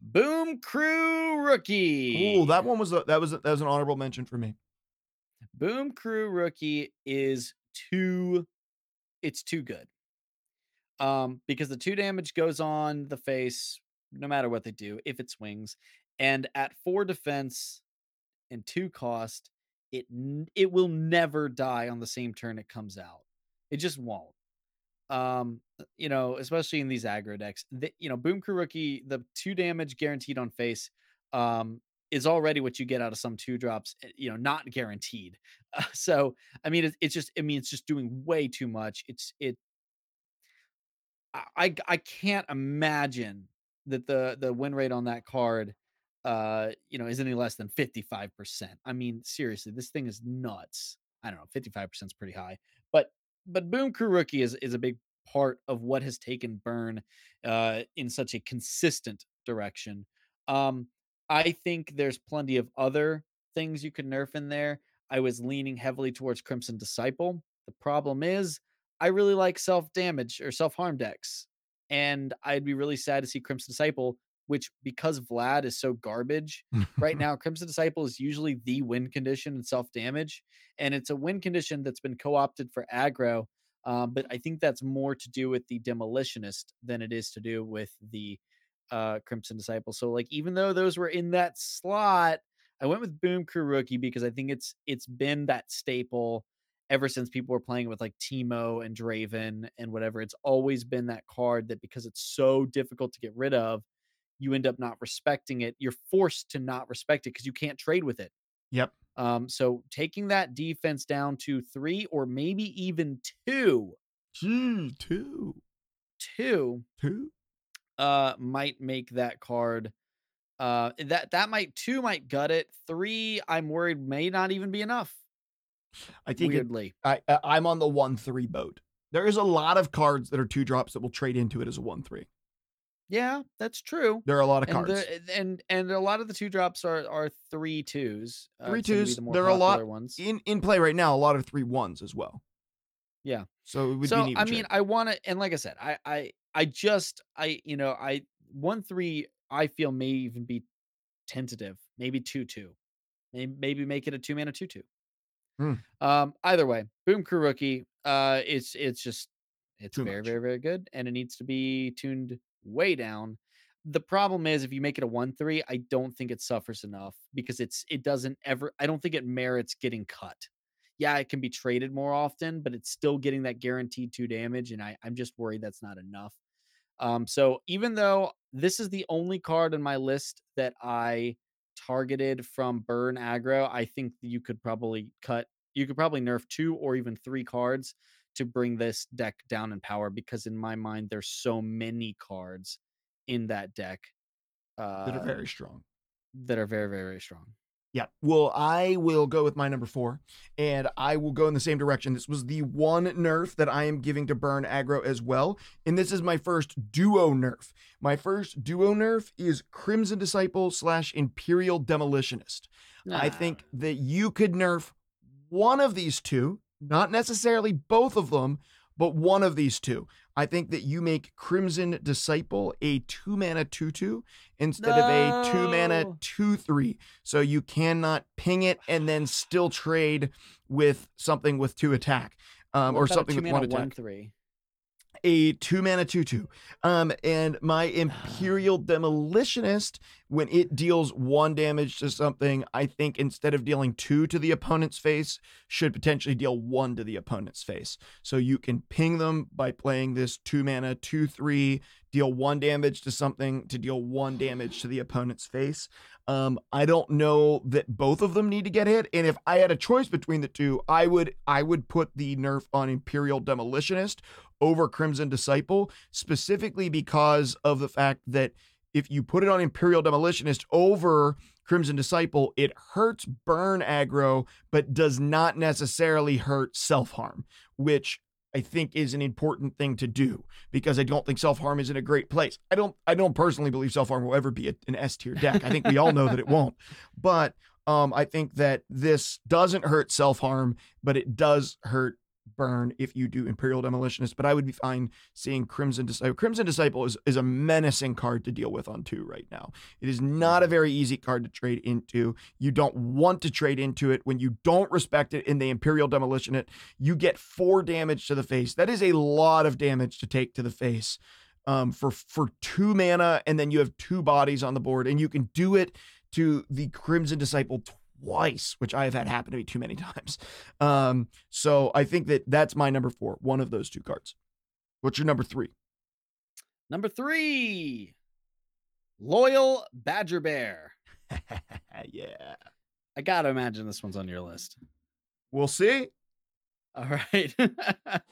Boom Crew Rookie. Oh, that one was a, that was a, that was an honorable mention for me. Boom Crew Rookie is too, it's too good. Um, because the two damage goes on the face no matter what they do if it swings, and at four defense and two cost, it it will never die on the same turn it comes out. It just won't. Um, you know, especially in these aggro decks, the, you know, Boom Crew Rookie, the two damage guaranteed on face, um, is already what you get out of some two drops, eh, you know, not guaranteed. Uh, [LAUGHS] so, I mean, it's, it's just, I mean, it's just doing way too much. It's, it, I, I can't imagine that the, the win rate on that card, uh, you know, is any less than 55%. I mean, seriously, this thing is nuts. I don't know, 55% is pretty high, but, but Boom Crew Rookie is, is a big part of what has taken Burn uh, in such a consistent direction. Um, I think there's plenty of other things you could nerf in there. I was leaning heavily towards Crimson Disciple. The problem is, I really like self damage or self harm decks. And I'd be really sad to see Crimson Disciple, which because Vlad is so garbage right [LAUGHS] now, Crimson Disciple is usually the win condition and self damage. And it's a win condition that's been co opted for aggro. Um, but I think that's more to do with the demolitionist than it is to do with the uh, Crimson Disciple. So like even though those were in that slot, I went with Boom Crew Rookie because I think it's it's been that staple ever since people were playing with like Teemo and Draven and whatever. It's always been that card that because it's so difficult to get rid of, you end up not respecting it. You're forced to not respect it because you can't trade with it. Yep. Um, so taking that defense down to three or maybe even two, two, two, two, two, uh, might make that card. Uh, that that might two might gut it. Three, I'm worried may not even be enough. I think weirdly, it, I I'm on the one three boat. There is a lot of cards that are two drops that will trade into it as a one three. Yeah, that's true. There are a lot of and cards, the, and and a lot of the two drops are are three twos. Uh, three twos. The there are a lot ones in in play right now. A lot of three ones as well. Yeah. So it would so, be. I mean, I want to, and like I said, I I I just I you know I one three I feel may even be tentative. Maybe two two. Maybe maybe make it a two mana two two. Hmm. Um. Either way, Boom Crew rookie. Uh. It's it's just it's Too very much. very very good, and it needs to be tuned way down. The problem is if you make it a one three, I don't think it suffers enough because it's it doesn't ever. I don't think it merits getting cut. Yeah, it can be traded more often, but it's still getting that guaranteed two damage, and I, I'm just worried that's not enough. Um, so even though this is the only card in my list that I targeted from burn aggro, I think you could probably cut. You could probably nerf two or even three cards to bring this deck down in power because in my mind there's so many cards in that deck uh, that are very strong. that are very very very strong. Yeah. Well, I will go with my number four, and I will go in the same direction. This was the one nerf that I am giving to burn aggro as well. And this is my first duo nerf. My first duo nerf is Crimson Disciple slash Imperial Demolitionist. I think that you could nerf one of these two, not necessarily both of them, but one of these two. I think that you make Crimson Disciple a two mana 2 2 instead of a two mana 2 3. So you cannot ping it and then still trade with something with two attack um, or something with one attack one three. A two mana two two. Um, and my Imperial Demolitionist when it deals one damage to something, I think instead of dealing two to the opponent's face, should potentially deal one to the opponent's face. So you can ping them by playing this two mana, two, three, deal one damage to something to deal one damage to the opponent's face. Um, I don't know that both of them need to get hit. And if I had a choice between the two, I would I would put the nerf on Imperial Demolitionist over Crimson Disciple, specifically because of the fact that if you put it on Imperial Demolitionist over Crimson Disciple, it hurts burn aggro, but does not necessarily hurt self harm, which I think is an important thing to do because I don't think self harm is in a great place. I don't I don't personally believe self harm will ever be a, an S tier deck. I think we all know that it [LAUGHS] won't, but um, I think that this doesn't hurt self harm, but it does hurt burn if you do Imperial Demolitionist, but I would be fine seeing Crimson Disciple. Crimson Disciple is, is a menacing card to deal with on two right now. It is not a very easy card to trade into. You don't want to trade into it when you don't respect it in the Imperial Demolitionist. You get four damage to the face. That is a lot of damage to take to the face. Um, for for two mana, and then you have two bodies on the board, and you can do it to the Crimson Disciple twice, which I have had happen to me too many [LAUGHS] times. Um, so I think that that's my number four, one of those two cards. What's your number three? Number three, Loyal Badger Bear. [LAUGHS] yeah. I gotta imagine this one's on your list. We'll see. All right. [LAUGHS]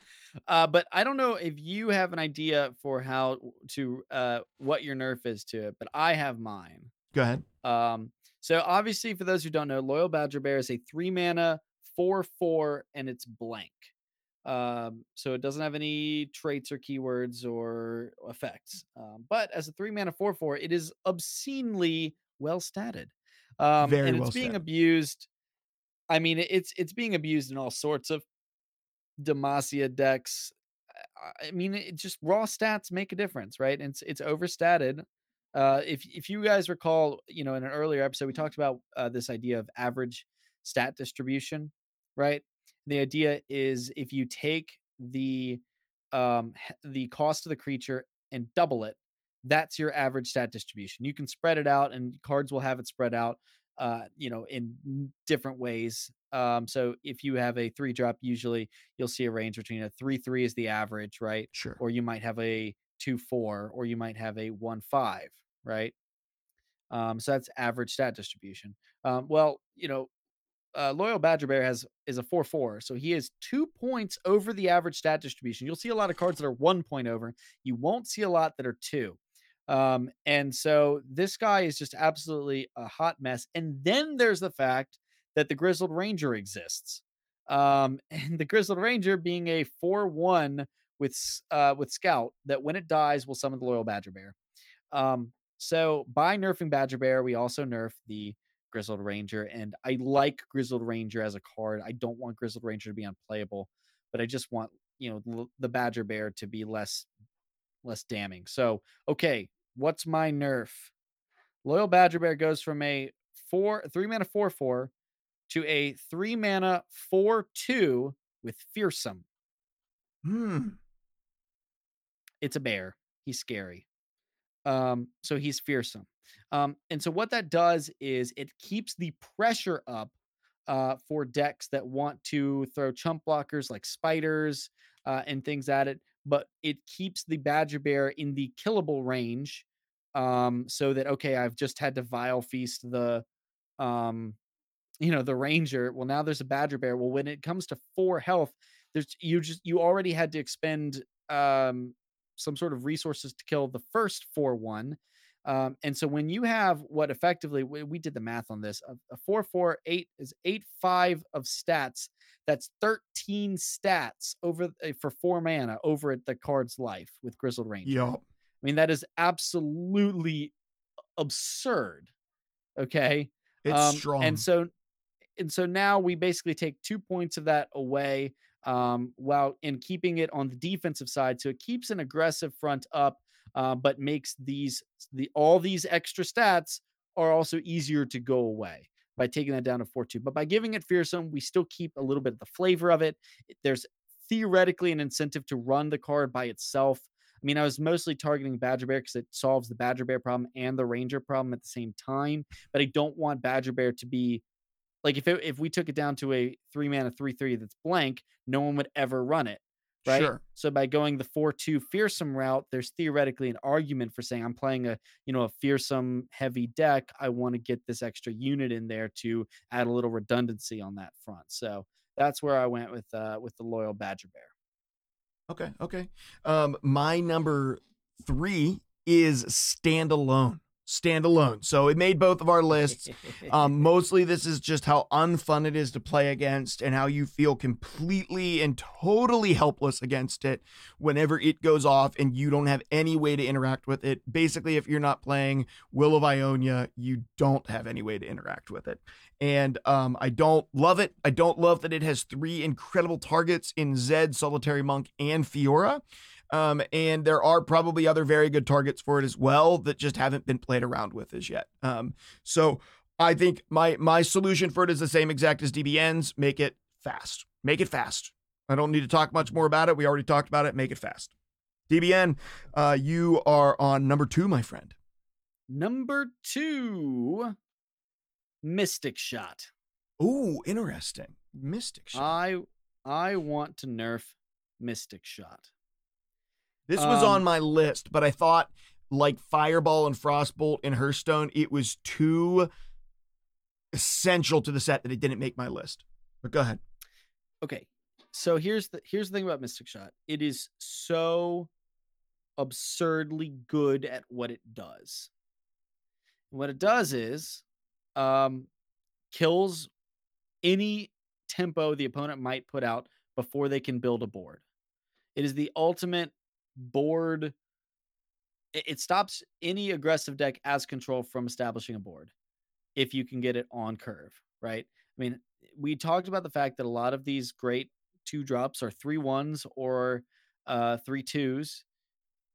uh, but I don't know if you have an idea for how to uh, what your nerf is to it, but I have mine. Go ahead. Um, so obviously, for those who don't know, Loyal Badger Bear is a three mana, four four, and it's blank. Um, so it doesn't have any traits or keywords or effects. Um, but as a three mana four four, it is obscenely well statted. Um, Very and well it's being statted. abused. I mean, it's it's being abused in all sorts of Demacia decks. I- mean, it just raw stats make a difference, right? And it's it's overstated. Uh, if if you guys recall, you know, in an earlier episode, we talked about uh, this idea of average stat distribution, right? The idea is if you take the um the cost of the creature and double it, that's your average stat distribution. You can spread it out, and cards will have it spread out, uh, you know, in different ways. Um, so if you have a three drop, usually you'll see a range between a three three is the average, right? Sure. or you might have a two four, or you might have a one five, right? Um, so that's average stat distribution. Um, well, you know, uh, Loyal Badger Bear has is a four four, so he is two points over the average stat distribution. You'll see a lot of cards that are one point over. You won't see a lot that are two. Um, and so this guy is just absolutely a hot mess. And then there's the fact that the Grizzled Ranger exists. Um, [LAUGHS] and the Grizzled Ranger being a 4-1 with uh with Scout that when it dies will summon the Loyal Badger Bear. Um, so by nerfing Badger Bear, we also nerf the Grizzled Ranger, and I like Grizzled Ranger as a card. I don't want Grizzled Ranger to be unplayable, but I just want you know the Badger Bear to be less less damning. So okay, what's my nerf? Loyal Badger Bear goes from a four three mana four four to a three mana four two with fearsome. Hmm. It's a bear. He's scary. Um, so he's fearsome. Um, and so what that does is it keeps the pressure up uh, for decks that want to throw chump blockers like spiders uh, and things at it, but it keeps the Badger Bear in the killable range. Um, so that okay, I've just had to vile feast the um you know the ranger well now there's a badger bear well when it comes to four health there's you just you already had to expend um some sort of resources to kill the first four one um and so when you have what effectively we, we did the math on this a, a four four eight is eight five of stats that's 13 stats over uh, for four mana over at the card's life with grizzled ranger Yup. I mean, that is absolutely absurd. Okay. It's Um, strong. And so and so now we basically take two points of that away um, while in keeping it on the defensive side. So it keeps an aggressive front up, uh, but makes these the all these extra stats are also easier to go away by taking that down to 4-2. But by giving it fearsome, we still keep a little bit of the flavor of it. There's theoretically an incentive to run the card by itself. I mean, I was mostly targeting Badger Bear because it solves the Badger Bear problem and the Ranger problem at the same time. But I don't want Badger Bear to be like if it, if we took it down to a three mana three three that's blank, no one would ever run it right? Sure. So by going the four-two fearsome route, there's theoretically an argument for saying I'm playing a you know a fearsome heavy deck. I want to get this extra unit in there to add a little redundancy on that front. So that's where I went with uh with the loyal Badger Bear. Okay. Okay. Um, my number three is standalone. Standalone. So it made both of our lists. [LAUGHS] Um, mostly, this is just how unfun it is to play against and how you feel completely and totally helpless against it whenever it goes off and you don't have any way to interact with it. Basically, if you're not playing Will of Ionia, you don't have any way to interact with it. And um, I don't love it. I don't love that it has three incredible targets in Zed, Solitary Monk, and Fiora. Um, and there are probably other very good targets for it as well that just haven't been played around with as yet. Um, so I think my my solution for it is the same exact as DBN's. Make it fast. Make it fast. I don't need to talk much more about it. We already talked about it. Make it fast. DBN, uh, you are on number two, my friend. Number two, Mystic Shot. Ooh, interesting. Mystic shot. I I want to nerf Mystic Shot. This was Um, on my list, but I thought like Fireball and Frostbolt in Hearthstone, it was too essential to the set that it didn't make my list. But go ahead. okay so here's the here's the thing about mystic shot it is so absurdly good at what it does what it does is um kills any tempo the opponent might put out before they can build a board it is the ultimate board it, stops any aggressive deck as control from establishing a board if you can get it on curve right i mean we talked about the fact that a lot of these great two drops are three ones or uh, three twos,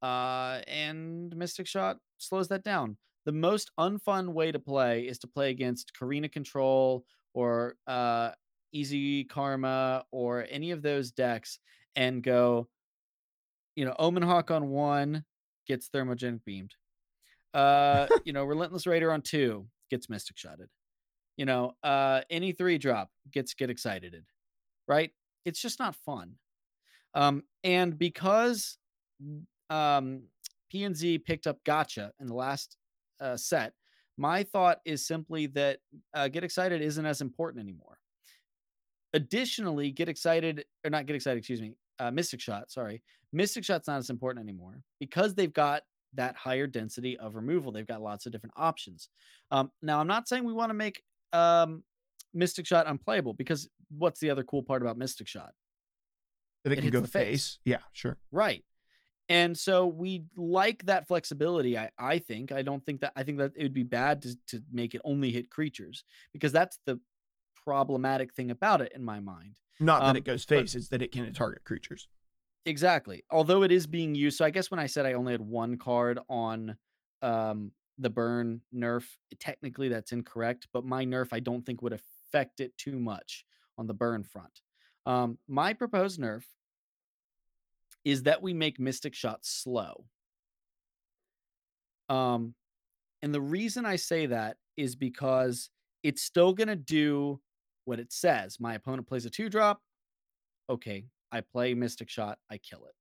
uh, and Mystic Shot slows that down. The most unfun way to play is to play against Corina Control or uh, Easy Karma or any of those decks and go, you know, Omen Hawk on one gets thermogenic beamed. Uh, [LAUGHS] you know, Relentless Raider on two gets Mystic Shotted. You know uh any three drop gets get excited right? It's just not fun. Um and because um pnz picked up gotcha in the last uh, set my thought is simply that uh, get excited isn't as important anymore. Additionally get excited or not get excited excuse me uh, mystic shot sorry mystic shot's not as important anymore because they've got that higher density of removal they've got lots of different options um, now i'm not saying we want to make um Mystic Shot unplayable because what's the other cool part about Mystic Shot? That it, It can go the face. face. Yeah, sure. Right. And so we like that flexibility. I, I think. I don't think that I think that it would be bad to, to make it only hit creatures because that's the problematic thing about it in my mind. Not that Um, it goes but- face, it's that it can target creatures. Exactly. Although it is being used. So I guess when I said I only had one card on um the burn nerf, technically that's incorrect, but my nerf I don't think would affect it too much on the burn front. Um my proposed nerf is that we make Mystic Shot slow. Um and the reason I say that is because it's still going to do what it says. My opponent plays a 2 drop. Okay, I play Mystic Shot, I kill it.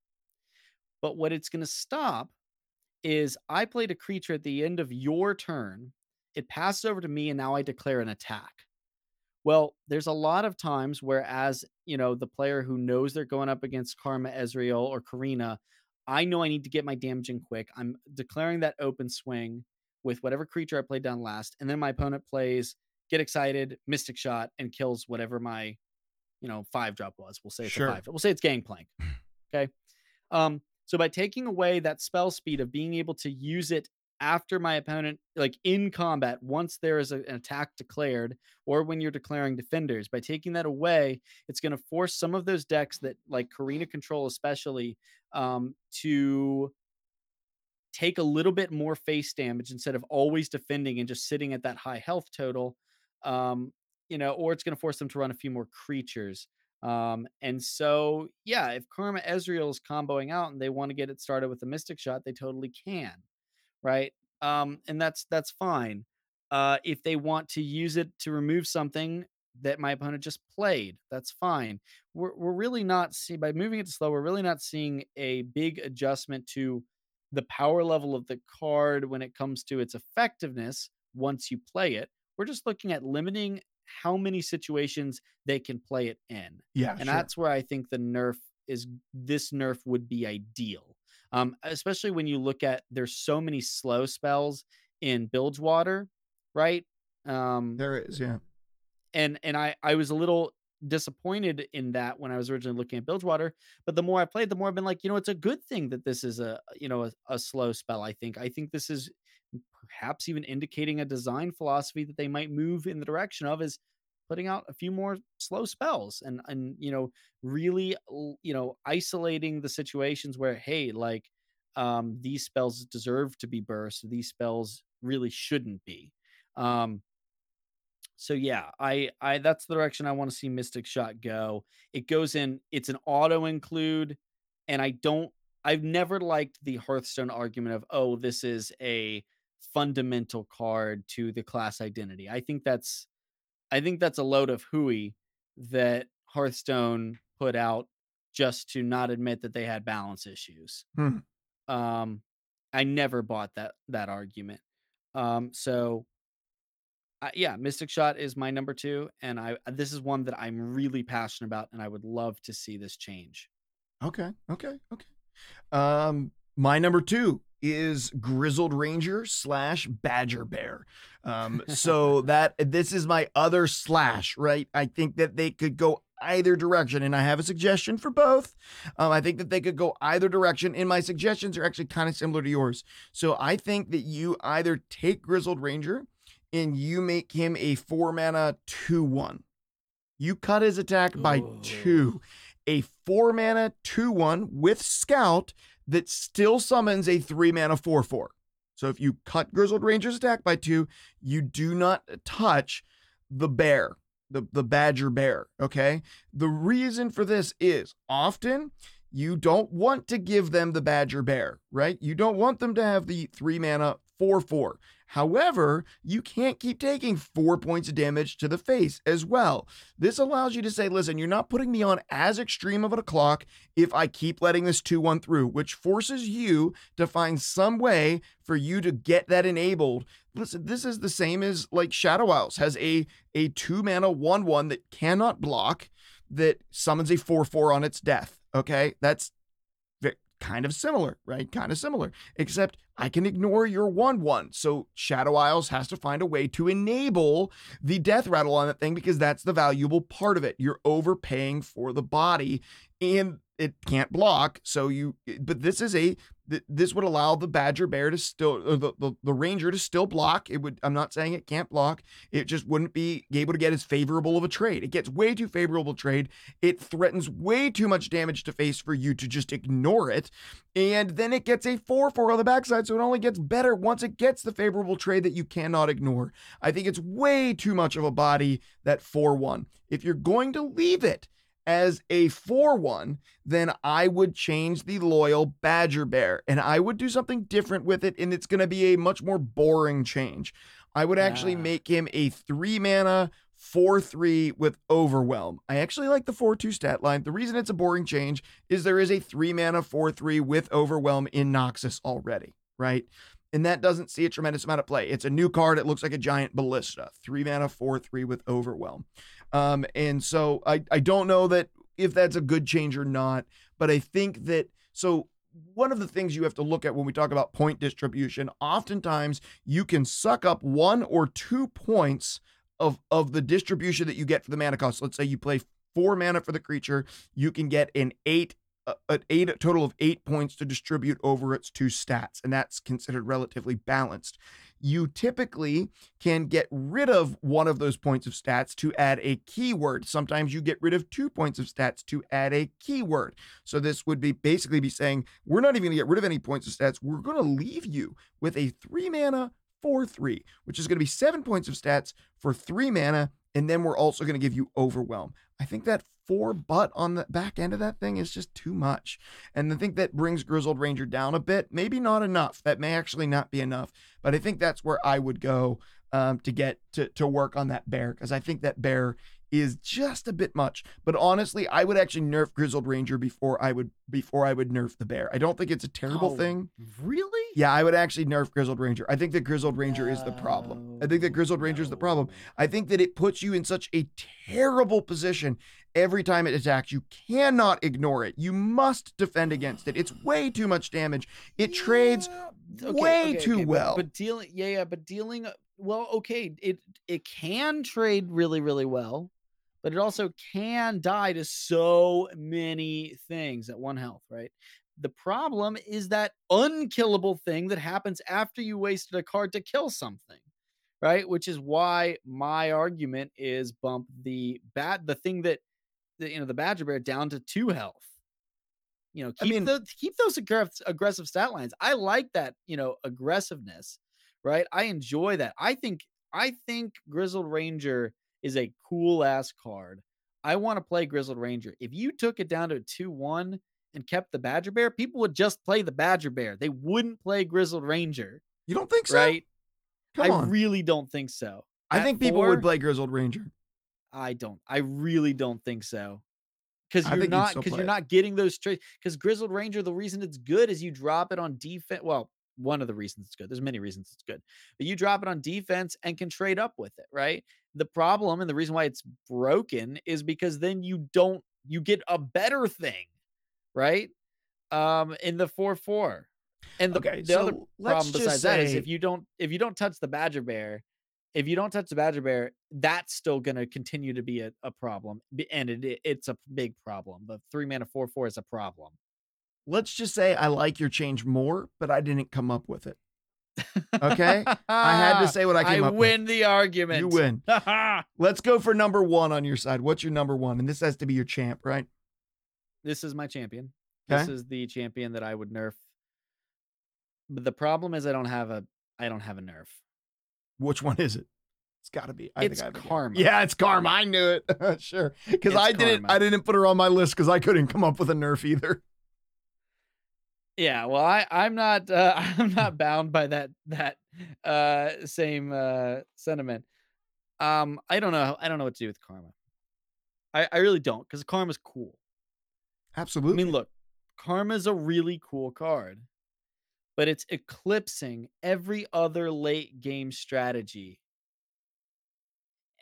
But what it's going to stop is I played a creature at the end of your turn. It passes over to me, and now I declare an attack. Well, there's a lot of times where, as you know, the player who knows they're going up against Karma, Ezreal, or Corina, I know I need to get my damage in quick. I'm declaring that open swing with whatever creature I played down last, and then my opponent plays get excited, Mystic Shot, and kills whatever my, you know, five drop was. We'll say it's Sure. a five. We'll say it's Gangplank. [SIGHS] Okay. Um, so by taking away that spell speed of being able to use it after my opponent, like in combat, once there is a- an attack declared, or when you're declaring defenders, by taking that away, it's going to force some of those decks that, like Corina Control, especially, um, to take a little bit more face damage instead of always defending and just sitting at that high health total. Um, you know, or it's going to force them to run a few more creatures. Um, and so yeah, if Karma Ezreal is comboing out and they want to get it started with a Mystic Shot, they totally can, right? Um, and that's that's fine. Uh, if they want to use it to remove something that my opponent just played, that's fine. We're we're really not see by moving it to slow, we're really not seeing a big adjustment to the power level of the card when it comes to its effectiveness once you play it. We're just looking at limiting how many situations they can play it in. Yeah, and sure. that's where I think the nerf is this nerf would be ideal. Um, especially when you look at there's so many slow spells in Bilgewater, right? Um, there is, yeah. and and I I was a little disappointed in that when I was originally looking at Bilgewater, but the more I played, the more I've been like, you know, it's a good thing that this is a you know a, a slow spell. I think I think this is perhaps even indicating a design philosophy that they might move in the direction of is putting out a few more slow spells and and you know really you know isolating the situations where hey like um these spells deserve to be burst these spells really shouldn't be. Um so yeah i i that's the direction i want to see mystic shot go. It goes in it's an auto include and i don't i've never liked the hearthstone argument of oh this is a fundamental card to the class identity i think that's i think that's a load of hooey that hearthstone put out just to not admit that they had balance issues Hmm. um i never bought that that argument um so uh, yeah, Mystic Shot is my number two, and I this is one that I'm really passionate about, and I would love to see this change. Okay, okay, okay. Um, my number two is Grizzled Ranger slash Badger Bear. Um, [LAUGHS] so that this is my other slash, right? I think that they could go either direction, and I have a suggestion for both. Um, I think that they could go either direction, and my suggestions are actually kind of similar to yours. So I think that you either take Grizzled Ranger and you make him a four mana two one. You cut his attack by Ooh. two. A four mana two one with Scout that still summons a three mana four four. So if you cut Grizzled Ranger's attack by two, you do not touch the bear, the, the Badger Bear. Okay. The reason for this is often you don't want to give them the Badger Bear, right? You don't want them to have the three mana 4 4. However, you can't keep taking four points of damage to the face as well. This allows you to say, listen, you're not putting me on as extreme of a clock if I keep letting this 2 1 through, which forces you to find some way for you to get that enabled. Listen, this is the same as like Shadow Isles has a, a 2 mana 1 1 that cannot block that summons a 4 4 on its death. Okay, that's kind of similar, right? Kind of similar, except I can ignore your 1 1. So Shadow Isles has to find a way to enable the death rattle on that thing because that's the valuable part of it. You're overpaying for the body and it can't block. So you, but this is a, this would allow the Badger Bear to still, the, the, the Ranger to still block. It would, I'm not saying it can't block. It just wouldn't be able to get as favorable of a trade. It gets way too favorable trade. It threatens way too much damage to face for you to just ignore it. And then it gets a 4 4 on the backside. So it only gets better once it gets the favorable trade that you cannot ignore. I think it's way too much of a body, that 4 1. If you're going to leave it, as a 4 1, then I would change the loyal Badger Bear and I would do something different with it. And it's going to be a much more boring change. I would actually Ah. make him a three mana 4 3 with Overwhelm. I actually like the 4 2 stat line. The reason it's a boring change is there is a three mana 4 3 with Overwhelm in Noxus already, right? And that doesn't see a tremendous amount of play. It's a new card. It looks like a giant ballista. Three mana, four, three with overwhelm. Um, and so I, I don't know that if that's a good change or not, but I think that so one of the things you have to look at when we talk about point distribution, oftentimes you can suck up one or two points of of the distribution that you get for the mana cost. Let's say you play four mana for the creature, you can get an eight a- an eight a total of eight points to distribute over its two stats, and that's considered relatively balanced. You typically can get rid of one of those points of stats to add a keyword. Sometimes you get rid of two points of stats to add a keyword. So this would be basically be saying we're not even going to get rid of any points of stats. We're going to leave you with a three mana four three, which is going to be seven points of stats for three mana, and then we're also going to give you overwhelm. I think that four butt on the back end of that thing is just too much. And I think that brings Grizzled Ranger down a bit. Maybe not enough. That may actually not be enough. But I think that's where I would go um, to get to to work on that bear because I think that bear is just a bit much. But honestly, I would actually nerf Grizzled Ranger before I would before I would nerf the bear. I don't think it's a terrible Oh, thing. Really? Yeah, I would actually nerf Grizzled Ranger. I think that Grizzled Ranger is the problem. I think that Grizzled Ranger is the problem. I think that it puts you in such a terrible position every time it attacks. You cannot ignore it. You must defend against it. It's way too much damage. It trades okay, way okay, too okay, well. But, dealing, yeah, yeah, but dealing, uh, well, okay, it it can trade really, really well, but it also can die to so many things at one health, right? The problem is that unkillable thing that happens after you wasted a card to kill something, right? Which is why my argument is bump the bat, the thing that, the, you know, the Badger Bear down to two health. You know, I keep mean- the keep those aggressive aggressive stat lines. I like that, you know, aggressiveness, right? I enjoy that. I think I think Grizzled Ranger is a cool ass card. I want to play Grizzled Ranger. If you took it down to 2-1 and kept the Badger Bear, people would just play the Badger Bear. They wouldn't play Grizzled Ranger, you don't think so? right? Come I on. really don't think so. I At think people four, would play Grizzled Ranger. I don't. I really don't think so. Because you're not because you're it. not getting those traits. Because Grizzled Ranger, the reason it's good is you drop it on defense. Well, one of the reasons it's good. There's many reasons it's good, but you drop it on defense and can trade up with it, right? The problem and the reason why it's broken is because then you don't you get a better thing, right? Um, in the four four, and the, Okay, the other so let's problem just besides that is if you don't if you don't touch the Badger Bear, if you don't touch the Badger Bear, that's still going to continue to be a, a problem, and it, it- it's a big problem. The three mana four four is a problem. Let's just say I like your change more, but I didn't come up with it. Okay? I had to [LAUGHS] say what I I came up win the argument. You win. [LAUGHS] Let's go for number one on your side. What's your number one? And this has to be your champ, right? this is my champion. This is the champion that I would nerf. But the problem is I don't have a I don't have a nerf. Which one is it? It's got to be. I It's think I have a. Karma. Yeah, it's Karma. I knew it. [LAUGHS] sure. Because I didn't. Karma. I didn't put her on my list because I couldn't come up with a nerf either. [LAUGHS] Yeah, well, I I'm not uh, [LAUGHS] I'm not bound by that that uh same uh sentiment. Um, I don't know. I don't know what to do with karma. I I really don't because karma's cool. Absolutely. I mean, look, karma's a really cool card, but it's eclipsing every other late game strategy.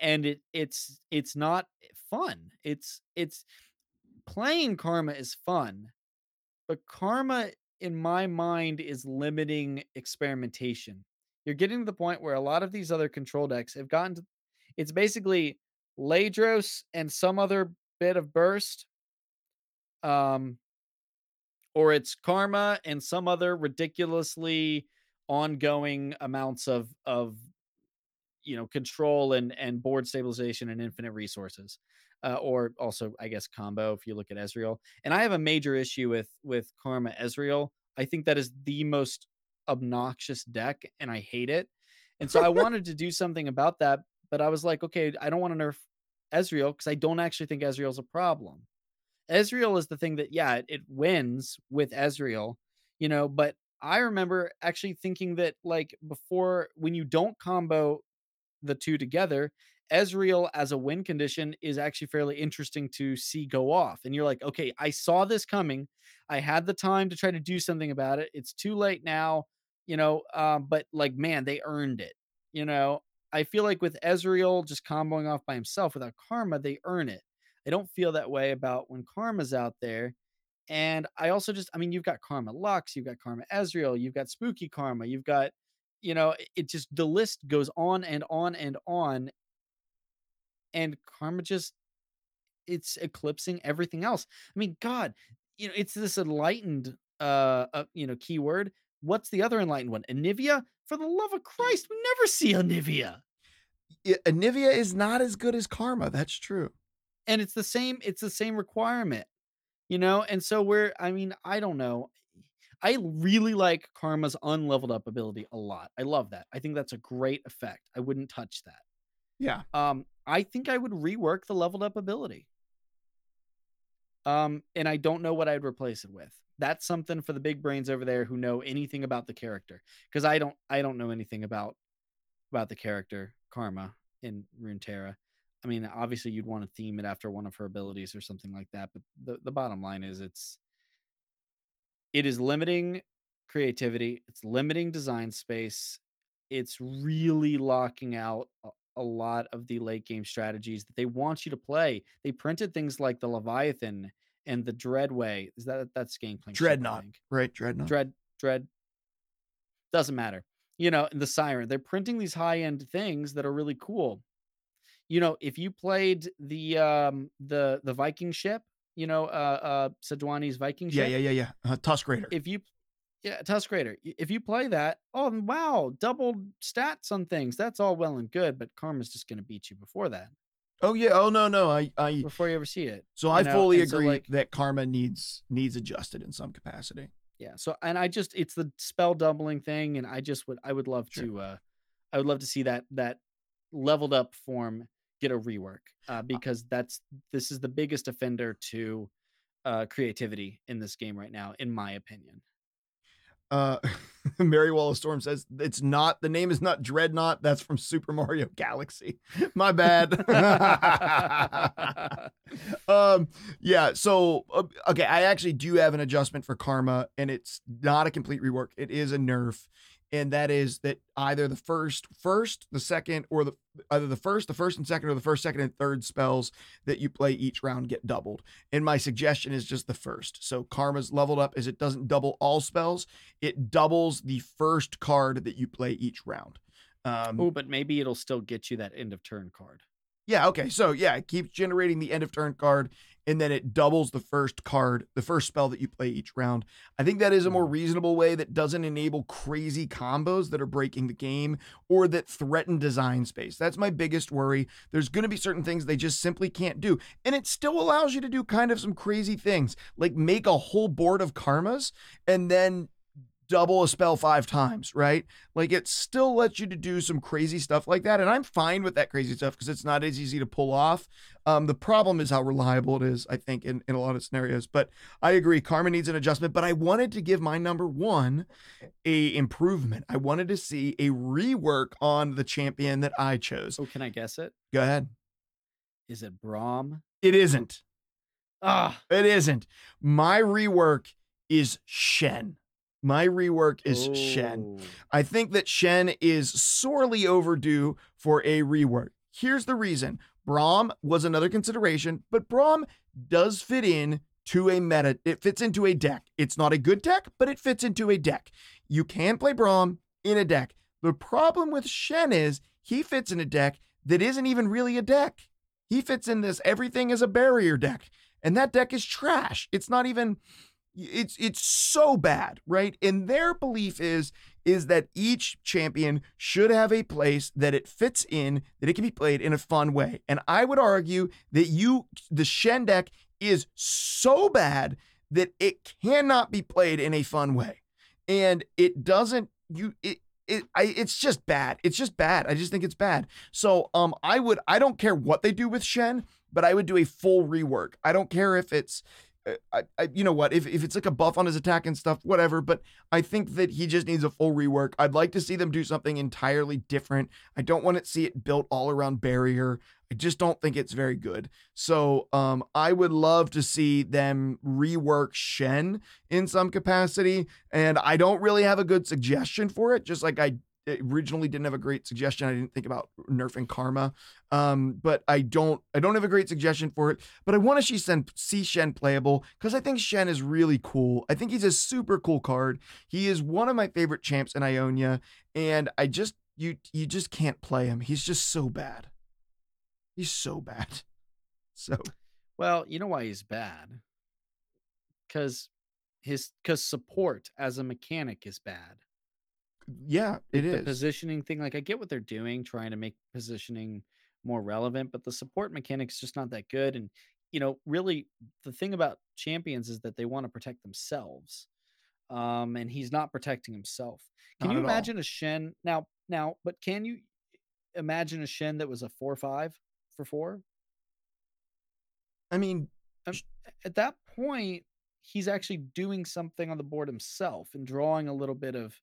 And it it's it's not fun. It's it's playing karma is fun, but karma in my mind is limiting experimentation. You're getting to the point where a lot of these other control decks have gotten to it's basically Ledros and some other bit of burst um or it's karma and some other ridiculously ongoing amounts of of you know control and and board stabilization and infinite resources uh, or also i guess combo if you look at ezreal. And i have a major issue with with karma ezreal. I think that is the most obnoxious deck and i hate it. And so i [LAUGHS] wanted to do something about that but i was like okay i don't want to nerf ezreal because i don't actually think ezreal's a problem Ezreal is the thing that, yeah, it, it wins with Ezreal, you know, but I remember actually thinking that, like, before when you don't combo the two together, Ezreal as a win condition is actually fairly interesting to see go off. And you're like, okay, I saw this coming. I had the time to try to do something about it. It's too late now, you know, um, but like, man, they earned it, you know. I feel like with Ezreal just comboing off by himself without karma, they earn it. I don't feel that way about when Karma's out there. And I also just, I mean, you've got Karma Lux, you've got Karma Ezreal, you've got Spooky Karma, you've got, you know, it- just, the list goes on and on and on. And Karma just, it's eclipsing everything else. I mean, God, you know, it's this enlightened, uh, uh you know, keyword. What's the other enlightened one? Anivia? For the love of Christ, we never see Anivia. Anivia is not as good as Karma. That's true. And it's the same it's the same requirement you know and so we're i mean i don't know i really like karma's unleveled up ability a lot i love that i think that's a great effect i wouldn't touch that Yeah. um i think i would rework the leveled up ability Um, and I don't know what I'd replace it with. That's something for the big brains over there who know anything about the character. Because I don't I don't know anything about about the character Karma in Runeterra. I mean, obviously you'd want to theme it after one of her abilities or something like that, but the, the bottom line is it's it is limiting creativity, it's limiting design space, it's really locking out a, a lot of the late game strategies that they want you to play. They printed things like the Leviathan and the Dreadway. Is that that's Gangplank? ship, Dreadnought. Right, Dreadnought. Dread Dread doesn't matter. You know, the Siren. They're printing these high end things that are really cool. You know, if you played the um the the Viking ship, you know, uh uh Sejuani's Viking ship. yeah, yeah, yeah. Uh, Tusk Raider. If you yeah, Tusk Raider. If you play that, oh wow, double stats on things. That's all well and good, but Karma's just gonna beat you before that, oh yeah. Oh no, no. I, I. before you ever see it. So I know, fully and so, agree like- that karma needs needs adjusted in some capacity. yeah so and i just it's the spell doubling thing and i just would i would love Sure. to uh i would love to see that that leveled up form get a rework uh because that's this is the biggest offender to uh creativity in this game right now in my opinion Uh, [LAUGHS] Mary Wallace Storm says it's not the name is not Dreadnought. That's from Super Mario Galaxy. [LAUGHS] My bad. [LAUGHS] um, yeah. So uh, okay, I actually do have an adjustment for Karma, and it's not a complete rework. It is a nerf, and that is that either the first, first, the second, or the either the first, the first and second, or the first, second, and third spells that you play each round get doubled. And my suggestion is just the first. So Karma's leveled up as it doesn't double all spells it doubles the first card that you play each round. Um, oh but maybe it'll still get you that end of turn card yeah, okay. So yeah, it keeps generating the end of turn card, and then it doubles the first card, the first spell that you play each round. I think that is a more mm. reasonable way that doesn't enable crazy combos that are breaking the game or that threaten design space. That's my biggest worry. There's going to be certain things they just simply can't do. And it still allows you to do kind of some crazy things, like make a whole board of karmas and then double a spell five times, right? Like it still lets you to do some crazy stuff like that. And I'm fine with that crazy stuff because it's not as easy to pull off. Um, the problem is how reliable it is, I think, in, in a lot of scenarios. But I agree, Karma needs an adjustment. But I wanted to give my number one a improvement. I wanted to see a rework on the champion that I chose. oh can i guess it Go ahead. is it Braum It isn't. ah It isn't. My rework is Shen. My rework is Shen. Oh. I think that Shen is sorely overdue for a rework. Here's the reason. Braum was another consideration, but Braum does fit in to a meta. It fits into a deck. It's not a good deck, but it fits into a deck. You can play Braum in a deck. The problem with Shen is he fits in a deck that isn't even really a deck. He fits in this everything is a barrier deck, and that deck is trash. It's not even it's it's so bad, right? And their belief is is that each champion should have a place that it fits in, that it can be played in a fun way. And I would argue that you the Shen deck is so bad that it cannot be played in a fun way. And it doesn't you it it, I, it's just bad. It's just bad. I just think it's bad. So, um, I would, I don't care what they do with Shen, but I would do a full rework. I don't care if it's, I, I, you know what, if, if it's like a buff on his attack and stuff, whatever. But I think that he just needs a full rework. I'd like to see them do something entirely different. I don't want to see it built all around barrier. I just don't think it's very good. So um, I would love to see them rework Shen in some capacity. And I don't really have a good suggestion for it, just like I originally didn't have a great suggestion. I didn't think about nerfing karma. Um, but I don't I don't have a great suggestion for it. But I want to see see Shen playable because I think Shen is really cool. I think he's a super cool card. He is one of my favorite champs in Ionia, and I just you you just can't play him. He's just so bad. He's so bad. [LAUGHS] So Well, you know why he's bad? Because his because support as a mechanic is bad. Yeah, it the is. positioning thing. Like I get what they're doing, trying to make positioning more relevant, but the support mechanic's just not that good. And you know, really, the thing about champions is that they want to protect themselves. Um, and he's not protecting himself. Can Not you at all. imagine a Shen now? Now, but can you imagine a Shen that was a four five for four? I mean, um, at that point, he's actually doing something on the board himself and drawing a little bit of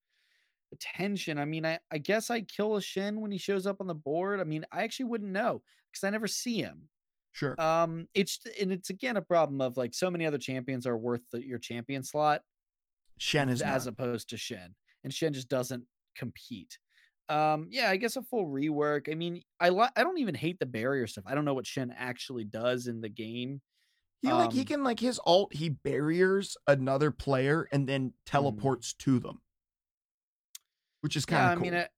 attention. I mean, I, I guess I kill a Shen when he shows up on the board. I mean, I actually wouldn't know because I never see him. Sure. Um, it's and it's again a problem of like so many other champions are worth the, your champion slot Shen is as not. opposed to Shen, and Shen just doesn't compete. Um, yeah, I guess a full rework. I mean, I li- I don't even hate the barrier stuff. I don't know what Shen actually does in the game. He like he um, can like his alt he barriers another player and then teleports to them, which is kind Mm. Yeah, of I mean, I,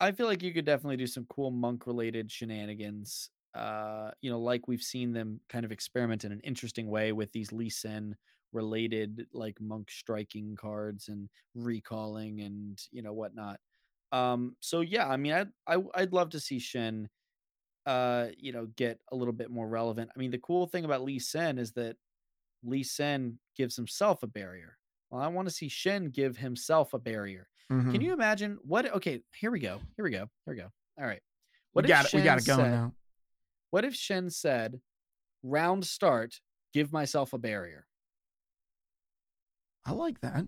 I feel like you could definitely do some cool monk related shenanigans. Uh, you know, like we've seen them kind of experiment in an interesting way with these Lee Sin related like monk striking cards and recalling and you know whatnot. Um, so yeah, I mean, I'd I, I'd love to see Shen, uh, you know, get a little bit more relevant. I mean, the cool thing about Lee Sin is that Lee Sin gives himself a barrier. Well, I want to see Shen give himself a barrier. Mhm. Can you imagine what? Okay, here we go. Here we go. Here we go. All right. we What got if it. We got Shen it going said- now. What if Shen said, "Round start, give myself a barrier," I like that.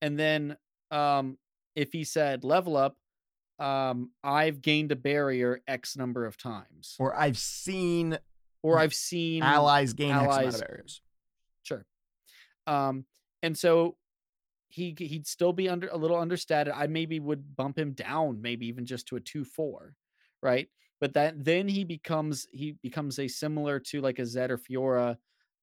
and then um, if he said, "Level up, um, I've gained a barrier X number of times," Or I've seen or I've seen allies gain X amount allies- of barriers. Sure. Um, and so he he'd still be under a little understated. I maybe would bump him down, maybe even just to a two four, right? But that then he becomes he becomes a similar to like a Zed or Fiora,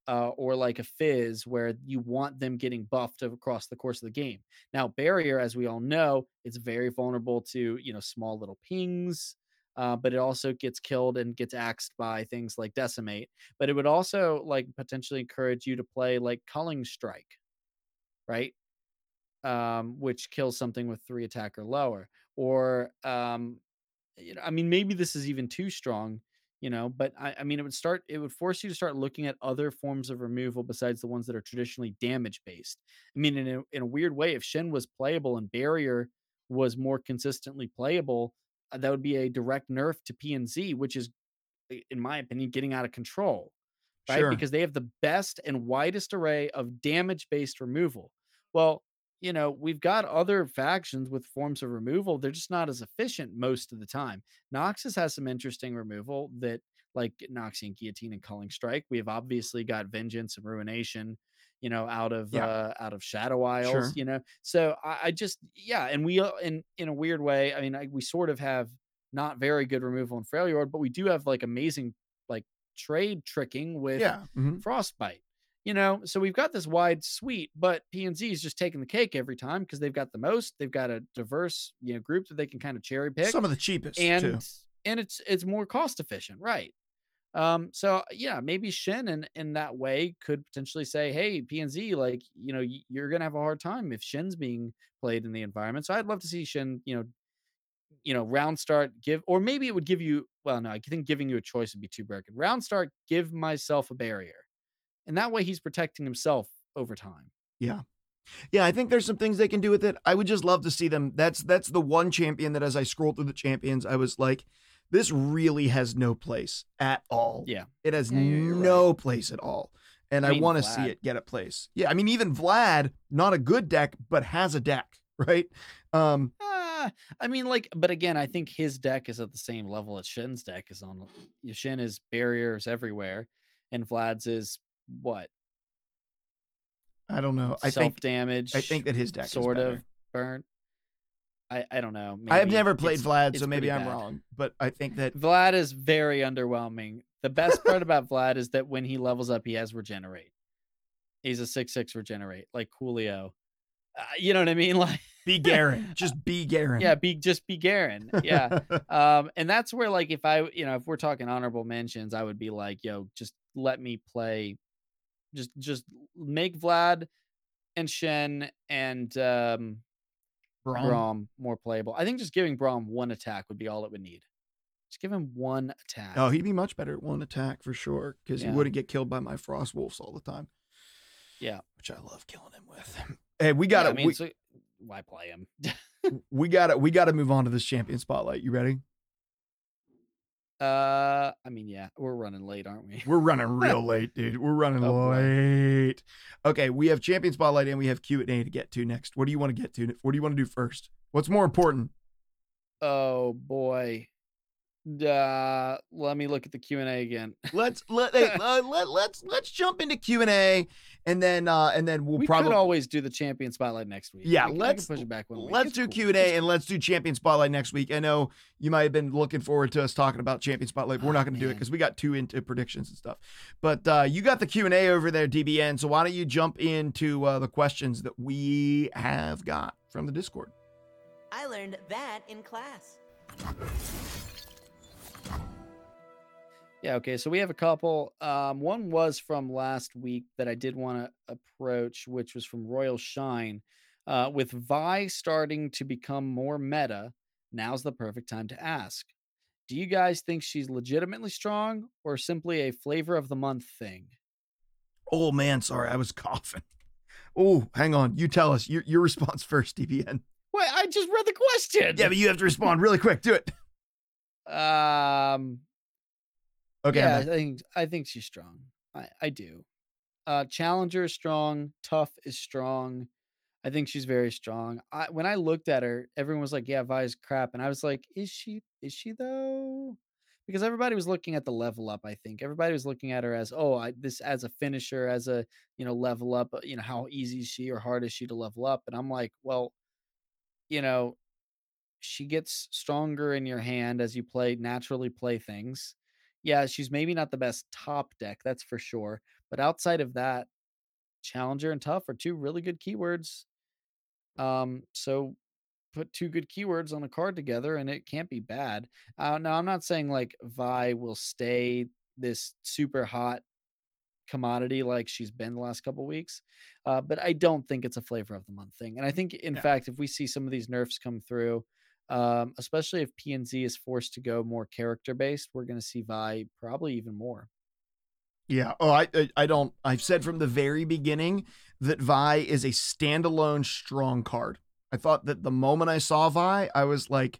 uh, or like a Fizz, where you want them getting buffed across the course of the game. Now, barrier, as we all know, it's very vulnerable to you know small little pings. Uh, but it also gets killed and gets axed by things like decimate but it would also like potentially encourage you to play like culling strike right um which kills something with three attack or lower or um you know i mean maybe this is even too strong you know but I, I mean it would start it would force you to start looking at other forms of removal besides the ones that are traditionally damage based. I mean in a, in a weird way if shen was playable and barrier was more consistently playable uh, that would be a direct nerf to pnz which is in my opinion getting out of control right? Sure. because they have the best and widest array of damage based removal. Well you know we've got other factions with forms of removal they're just not as efficient most of the time noxus has some interesting removal that like noxian guillotine and culling strike we have obviously got vengeance and ruination you know out of Yeah. uh out of shadow isles Sure. you know so I, I just yeah and we uh, in in a weird way i mean I, we sort of have not very good removal in Freljord, but we do have like amazing like trade tricking with Yeah. mhm. frostbite you know so we've got this wide suite but pnz is just taking the cake every time because they've got the most they've got a diverse you know group that they can kind of cherry pick Some of the cheapest and too. and it's it's more cost efficient right. Um so yeah maybe shen in in that way could potentially say hey pnz like you know you're gonna have a hard time if shen's being played in the environment. So i'd love to see shen you know you know round start give or maybe it would give you well no i think giving you a choice would be too broken. Round start give myself a barrier and that way he's protecting himself over time Yeah, Yeah, I think there's some things they can do with it. I would just love to see them. That's that's the one champion that as I scrolled through the champions, I was like, this really has no place at all. Yeah. It has Yeah, you're right. no place at all. And I I, want to see it get a place. Yeah, I mean even Vlad, not a good deck, but has a deck, [LAUGHS] right? Um Ah, I mean, like, but again, I think his deck is at the same level as Shen's deck is on. Shen is barriers everywhere, and Vlad's is what I don't know. I self think damage. I think that his deck sort of burnt. I I don't know. I have never played it's- Vlad, it's so maybe I'm bad. wrong. But I think that Vlad is very underwhelming. The best [LAUGHS] part about Vlad is that when he levels up, he has regenerate. He's a six six regenerate, like Coolio. Uh, you know what I mean? [LAUGHS] Like, be Garen. just be Garen. yeah, be just be Garen. Yeah. [LAUGHS] um and that's where like if i you know if we're talking honorable mentions i would be like yo just let me play just just make vlad and shen and um Braum. Braum more playable i think just giving Braum one attack would be all it would need just give him one attack Oh, he'd be much better at one attack for sure, because Yeah. he wouldn't get killed by my frost wolves all the time. Yeah. which I love killing him with. [LAUGHS] Hey, we got Yeah, to i mean we, so why play him [LAUGHS] we got to we got to move on to this champion spotlight. You ready? Uh, I mean, yeah, we're running late, aren't we? We're running [LAUGHS] real late, dude. We're running Oh, late. Okay, we have champion spotlight and we have Q and A to get to next. What do you want to get to? What do you want to do first? What's more important? Oh boy. Uh, let me look at the Q and A again. [LAUGHS] Let's let, hey, uh, let let's let's jump into Q and A, and then uh and then we'll we probably always do the champion spotlight next week. Yeah, I can- I can let's- push it back one week. let's It's do cool. q&a and let's do champion spotlight next week. I know you might have been looking forward to us talking about champion spotlight. But we're Oh, not going to do it because we got too into predictions and stuff. But uh, you got the Q and A over there, DBN. So why don't you jump into uh, the questions that we have got from the Discord? I learned that in class. Yeah, okay. So we have a couple. Um, one was from last week that I did want to approach, which was from Royal Shine. Uh, with Vi starting to become more meta, now's the perfect time to ask. Do you guys think she's legitimately strong or simply a flavor of the month thing? Oh man, sorry, I was [LAUGHS] coughing. Oh, hang on. You tell us your your response [LAUGHS] first, DBN. Wait, I just read the question. Yeah, but you have to respond really quick. Do it. um, Okay. yeah, I think I think she's strong. I, I do. Uh Challenger is strong, tough is strong. I think she's very strong. I when I looked at her, everyone was like, "Yeah, Vi's crap," and I was like, "Is she? Is she though?" Because everybody was looking at the level up. I think everybody was looking at her as, "Oh, I, this as a finisher, as a you know level up. uh, You know how easy is she or hard is she to level up?" And I'm like, "Well, you know, she gets stronger in your hand as you play naturally play things. Yeah, she's maybe not the best top deck, that's for sure. But outside of that, challenger and tough are two really good keywords. Um, so put two good keywords on a card together and it can't be bad. Uh, now I'm not saying like Vi will stay this super hot commodity like she's been the last couple weeks. Uh, but I don't think it's a flavor of the month thing. And I think, in fact, if we see some of these nerfs come through, um, especially if PNZ is forced to go more character based, we're going to see Vi probably even more. Yeah. Oh, I, I I don't. I've said from the very beginning that Vi is a standalone strong card. I thought that the moment I saw Vi, I was like,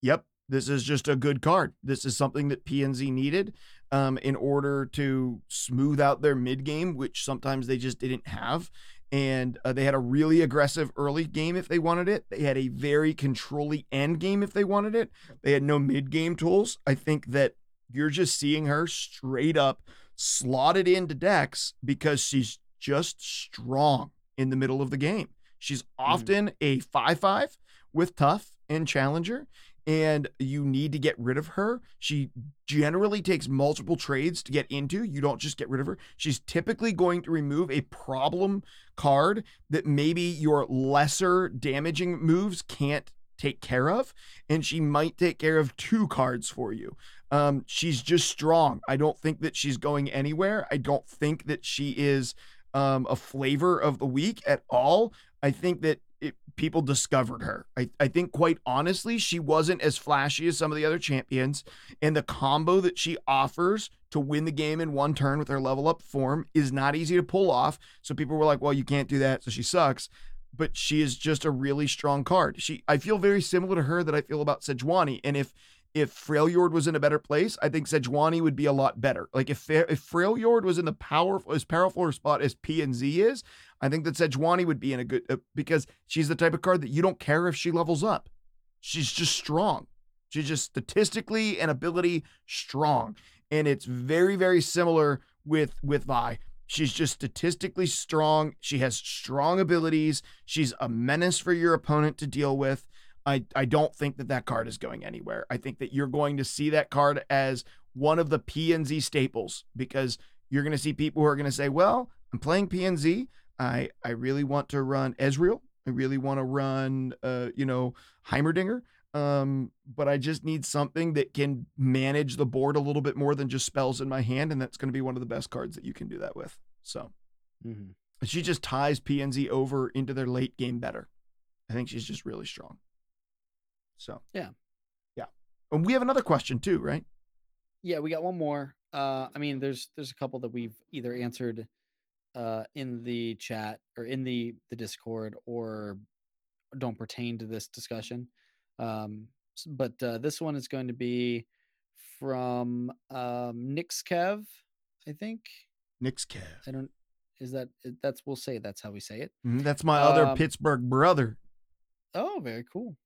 "Yep, this is just a good card. This is something that PNZ needed um, in order to smooth out their mid game, which sometimes they just didn't have." And uh, they had a really aggressive early game if they wanted it. They had a very controlly end game if they wanted it. They had no mid game tools. I think that you're just seeing her straight up slotted into decks because she's just strong in the middle of the game. She's often a 5 5 with tough and challenger, and you need to get rid of her. She generally takes multiple trades to get into. You don't just get rid of her. She's typically going to remove a problem card that maybe your lesser damaging moves can't take care of, and she might take care of two cards for you. Um, she's just strong. I don't think that she's going anywhere. I don't think that she is um, a flavor of the week at all. I think that it, people discovered her. I, I think, quite honestly, she wasn't as flashy as some of the other champions. And the combo that she offers to win the game in one turn with her level up form is not easy to pull off. So people were like, well, you can't do that. So she sucks. But she is just a really strong card. She, I feel very similar to her that I feel about Sejuani. And if if Freljord was in a better place, I think Sejuani would be a lot better. Like if if Freljord was in the powerful as powerful a spot as P and Z is, I think that Sejuani would be in a good uh, because she's the type of card that you don't care if she levels up. She's just strong. She's just statistically and ability strong, and it's very very similar with with Vi. She's just statistically strong. She has strong abilities. She's a menace for your opponent to deal with. I, I don't think that that card is going anywhere. I think that you're going to see that card as one of the PNZ staples because you're going to see people who are going to say, well, I'm playing PNZ. I, I really want to run Ezreal. I really want to run, uh, you know, Heimerdinger. Um, but I just need something that can manage the board a little bit more than just spells in my hand. And that's going to be one of the best cards that you can do that with. So Mhm. she just ties PNZ over into their late game better. I think she's just really strong. So Yeah. yeah. And we have another question too, right? Yeah, we got one more. Uh, I mean, there's there's a couple that we've either answered uh, in the chat or in the the Discord or don't pertain to this discussion. Um, but uh, this one is going to be from um Nixkev, I think. Nick's Kev. I don't is that that's we'll say that's how we say it. Mhm, That's my other Um, Pittsburgh brother. Oh, very cool.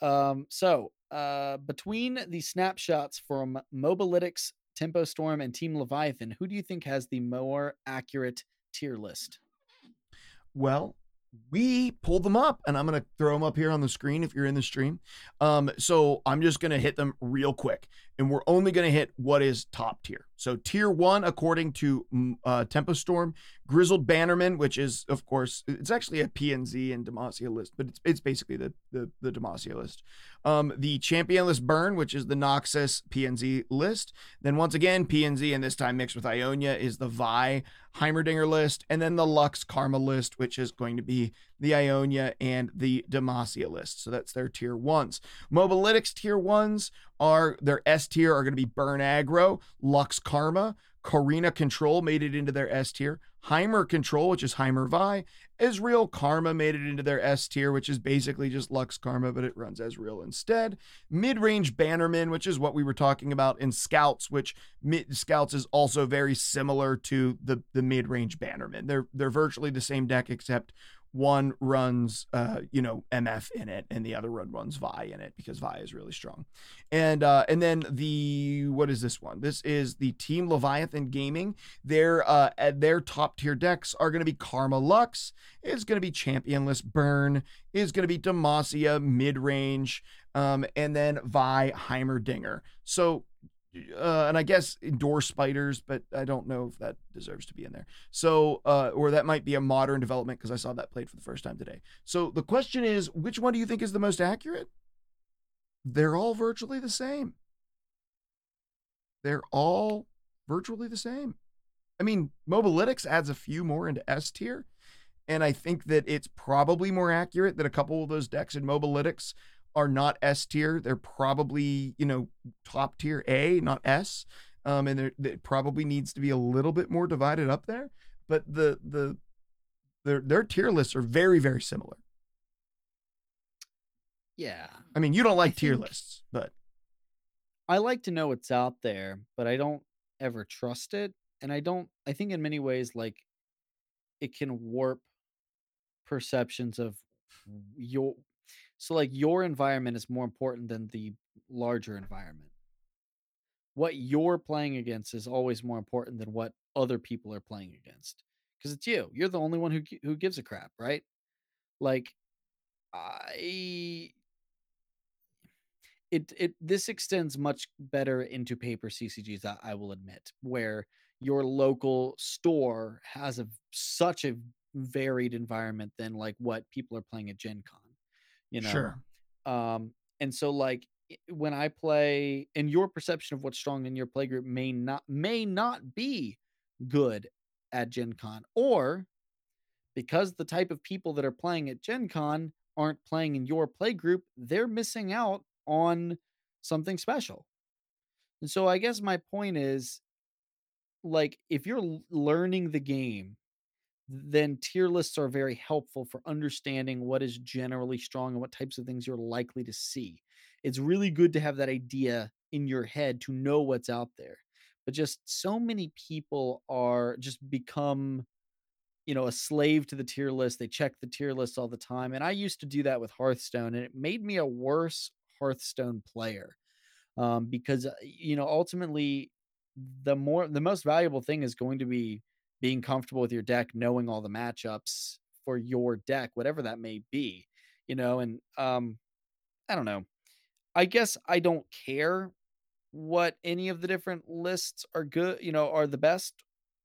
Um, so uh, between the snapshots from Mobalytics, Tempo Storm, and Team Leviathan, who do you think has the more accurate tier list? Well, we pulled them up and I'm going to throw them up here on the screen if you're in the stream. Um, so I'm just going to hit them real quick and we're only going to hit what is top tier. So tier one, according to mm, uh, Tempo Storm, Grizzled Bannerman, which is of course, it's actually a PNZ and Demacia list, but it's, it's basically the, the, the Demacia list. Um, the Championless Burn, which is the Noxus PNZ list. Then once again, PNZ and this time mixed with Ionia is the Vi Heimerdinger list, and then the Lux Karma list, which is going to be the Ionia and the Demacia list. So that's their tier ones. Mobalytics tier ones are their S tier are going to be Burn Aggro, Lux Karma, Corina Control made it into their S tier, Heimer Control, which is Heimer Vi, Ezreal Karma made it into their S tier, which is basically just Lux Karma, but it runs Ezreal instead. Mid range Bannerman, which is what we were talking about in Scouts, which mid Scouts is also very similar to the the mid range Bannerman. They're they're virtually the same deck except one runs uh you know mf in it and the other one runs vi in it because vi is really strong. And uh and then the what is this one? This is the team leviathan gaming. Their uh their top tier decks are going to be karma lux is going to be championless burn is going to be demacia mid-range um and then vi heimerdinger. So uh, and I guess door spiders, but I don't know if that deserves to be in there. So, uh, or that might be a modern development because I saw that played for the first time today. So the question is, which one do you think is the most accurate? They're all virtually the same. They're all virtually the same. I mean, Mobalytics adds a few more into S tier, and I think that it's probably more accurate that a couple of those decks in Mobalytics are not S tier. They're probably, you know, top tier A, not S. Um, and there it probably needs to be a little bit more divided up there. But the the their their tier lists are very, very similar. Yeah. I mean, you don't like tier lists, but I like to know what's out there, but I don't ever trust it. And I don't, I think in many ways, like it can warp perceptions of your, so like your environment is more important than the larger environment. What you're playing against is always more important than what other people are playing against because it's you. You're the only one who who gives a crap, right? Like I it it this extends much better into paper CCGs. I, I will admit, where your local store has a such a varied environment than like what people are playing at Gen Con. You know, sure. um, and so like when I play, and your perception of what's strong in your play group may not may not be good at Gen Con, or because the type of people that are playing at Gen Con aren't playing in your play group, they're missing out on something special. And so I guess my point is like if you're learning the game, then tier lists are very helpful for understanding what is generally strong and what types of things you're likely to see. It's really good to have that idea in your head to know what's out there. But just so many people are just become you know a slave to the tier list they check the tier list all the time and i used to do that with hearthstone and it made me a worse hearthstone player um, because uh, you know ultimately the more the most valuable thing is going to be being comfortable with your deck knowing all the matchups for your deck whatever that may be you know and um i don't know i guess i don't care what any of the different lists are good you know are the best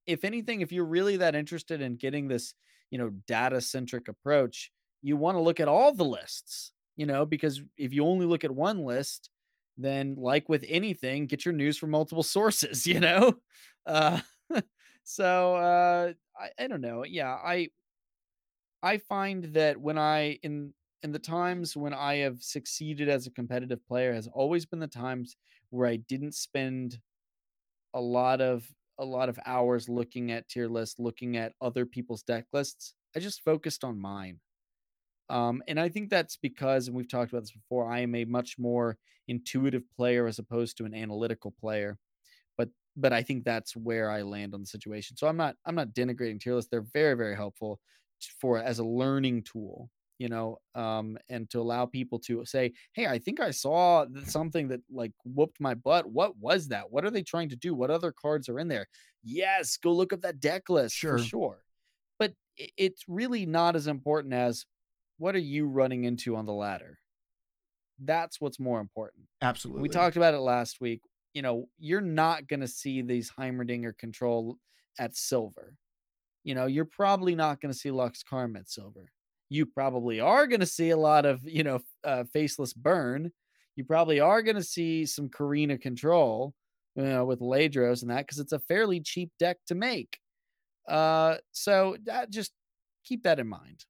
if anything, if you're really that interested in getting this, you know, data centric approach, you want to look at all the lists, you know, because if you only look at one list, then like with anything, get your news from multiple [LAUGHS] sources, you know? Uh, so uh, I, I don't know. Yeah, I I find that when I in in the times when I have succeeded as a competitive player has always been the times where I didn't spend a lot of a lot of hours looking at tier lists, looking at other people's deck lists. I just focused on mine. Um, and I think that's because, and we've talked about this before, I am a much more intuitive player as opposed to an analytical player. But I think that's where I land on the situation. So I'm not I'm not denigrating tier lists. They're very very helpful for as a learning tool, you know, um, and to allow people to say, hey, I think I saw something that like whooped my butt. What was that? What are they trying to do? What other cards are in there? Yes, go look up that deck list Sure. for sure. But it's really not as important as what are you running into on the ladder? That's what's more important. Absolutely. We talked about it last week. You know, you're not going to see these Heimerdinger control at silver. You know, you're probably not going to see Lux Karma at silver. You probably are going to see a lot of, you know, uh, faceless burn. You probably are going to see some Corina control, you know, with Ledros and that because it's a fairly cheap deck to make. Uh, so that just keep that in mind.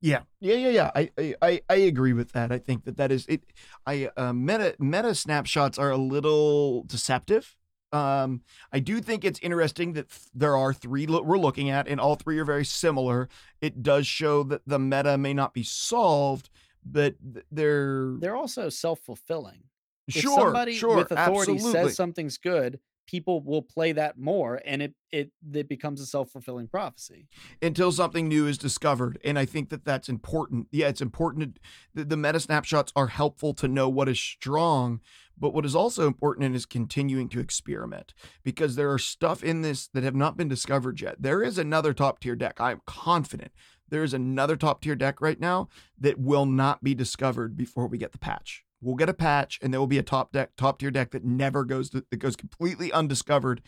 Yeah, yeah, yeah, yeah. I, I, I, I agree with that. I think that that is it. I uh, meta meta snapshots are a little deceptive. Um, I do think it's interesting that th- there are three lo- we're looking at, and all three are very similar. It does show that the meta may not be solved, but th- they're, They're also self fulfilling. if sure, somebody sure, with authority absolutely. says something's good, people will play that more, and it it it becomes a self fulfilling prophecy. until something new is discovered. And I think that that's important. Yeah, it's important. To, the, the meta snapshots are helpful to know what is strong, but what is also important is continuing to experiment because there are stuff in this that have not been discovered yet. There is another top tier deck. I'm confident there is another top tier deck right now that will not be discovered before we get the patch. We'll get a patch, and there will be a top deck, top tier deck that never goes to, that goes completely undiscovered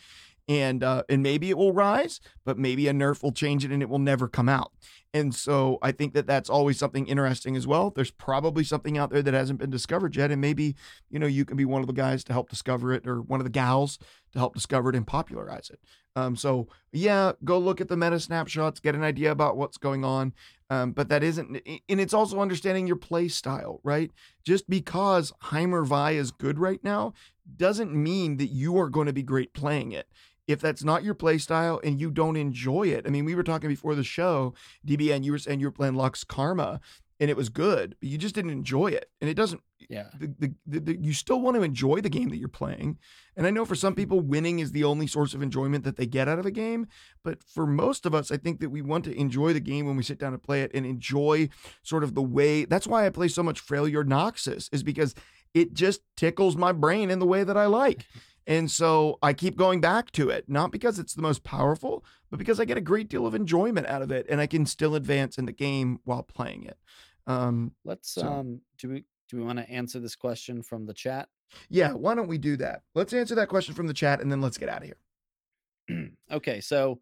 and uh, and maybe it will rise, but maybe a nerf will change it and it will never come out. And so I think that that's always something interesting as well. There's probably something out there that hasn't been discovered yet, and maybe you know you can be one of the guys to help discover it, or one of the gals to help discover it and popularize it. Um, so yeah, go look at the meta snapshots, get an idea about what's going on. Um, but that isn't, and it's also understanding your play style, right? Just because Heimer Vi is good right now doesn't mean that you are going to be great playing it if that's not your play style and you don't enjoy it. I mean, we were talking before the show, DBN, you were saying you were playing Lux Karma and it was good, but you just didn't enjoy it. And it doesn't, Yeah. the, the, the, the, you still want to enjoy the game that you're playing. And I know for some mm-hmm. people, winning is the only source of enjoyment that they get out of a game. But for most of us, I think that we want to enjoy the game when we sit down and play it and enjoy sort of the way. That's why I play so much Failure Noxus, is because it just tickles my brain in the way that I like. And so I keep going back to it, not because it's the most powerful, but because I get a great deal of enjoyment out of it and I can still advance in the game while playing it. Um, Let's So- um do we do we want to answer this question from the chat? yeah, why don't we do that? Let's answer that question from the chat and then let's get out of here. [CLEARS THROAT] okay, so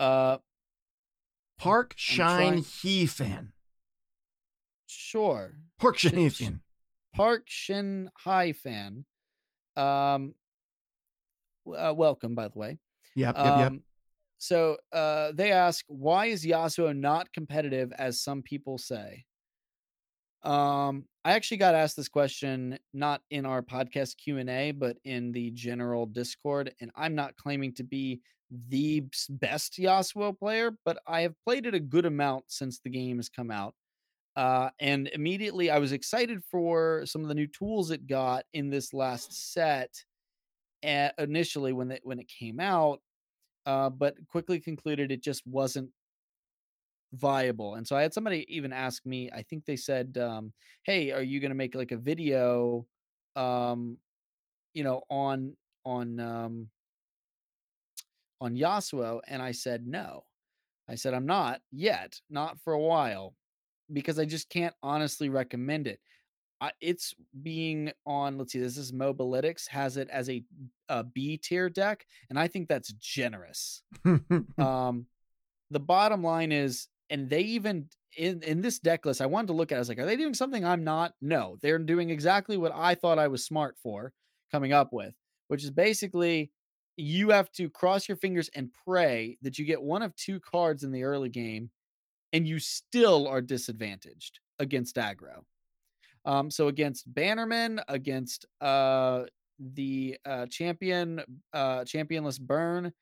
uh Park Shine He fan. sure. Park Shine He Sh- sh- fan. Park Shin Hai fan. Um uh, welcome by the way. Yep, yep, yep. Um, So uh, they ask, why is Yasuo not competitive as some people say? Um, I actually got asked this question not in our podcast Q and A, but in the general Discord, and I'm not claiming to be the best Yasuo player, but I have played it a good amount since the game has come out. Uh, and immediately I was excited for some of the new tools it got in this last set. At initially when it when it came out, uh, but quickly concluded it just wasn't viable. And so I had somebody even ask me, I think they said, um, Hey, are you gonna make like a video um, you know, on on um on Yasuo? And I said, No. I said, I'm not yet, not for a while, because I just can't honestly recommend it. It's being on, let's see, this is Mobalytics, has it as a, a B tier deck, and I think that's generous. [LAUGHS] Um the bottom line is and they even in in this deck list i wanted to look at it, i was like are they doing something i'm not? No they're doing exactly what i thought i was smart for coming up with which is basically you have to cross your fingers and pray that you get one of two cards in the early game and you still are disadvantaged against aggro um so against bannerman against uh the uh champion uh championless burn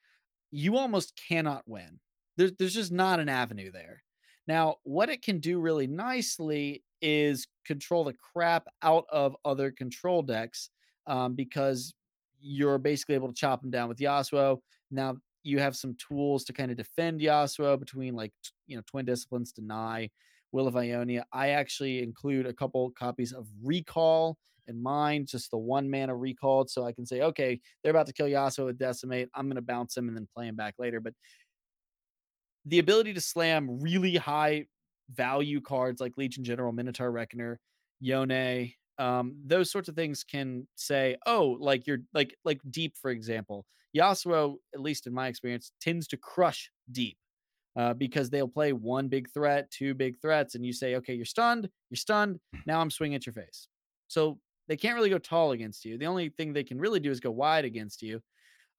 you almost cannot win. There's there's just not an avenue there. Now, what it can do really nicely is control the crap out of other control decks um, because you're basically able to chop them down with Yasuo. Now you have some tools to kind of defend Yasuo between like you know Twin Disciplines, Deny, Will of Ionia. I actually include a couple copies of Recall in mine, just the one mana recalled, so I can say, okay, they're about to kill Yasuo with Decimate. I'm going to bounce him and then play him back later. But the ability to slam really high value cards like Legion General, Minotaur Reckoner, Yone, um, those sorts of things can say, oh, like you're like like deep, for example. Yasuo, at least in my experience, tends to crush deep uh, because they'll play one big threat, two big threats, and you say, okay, you're stunned, you're stunned. Now I'm swinging at your face. So they can't really go tall against you. The only thing they can really do is go wide against you.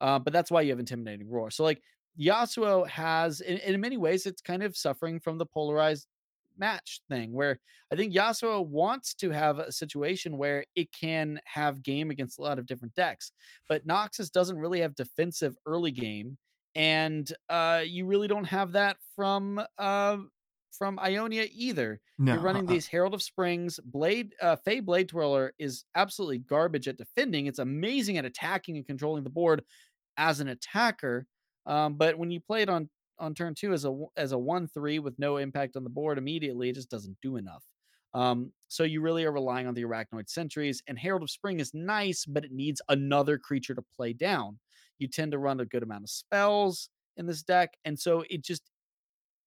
Uh, but that's why you have intimidating roar. So like Yasuo has, in, in many ways, it's kind of suffering from the polarized match thing where I think Yasuo wants to have a situation where it can have game against a lot of different decks, but Noxus doesn't really have defensive early game, and uh, you really don't have that from uh, from Ionia either. No, You're running uh-uh. these Herald of Springs, Blade, uh, Fey Blade Twirler is absolutely garbage at defending. It's amazing at attacking and controlling the board as an attacker. Um, but when you play it on on turn two as a as a one three with no impact on the board immediately, it just doesn't do enough. Um, so you really are relying on the arachnoid sentries. And Herald of Spring is nice, but it needs another creature to play down. You tend to run a good amount of spells in this deck, and so it just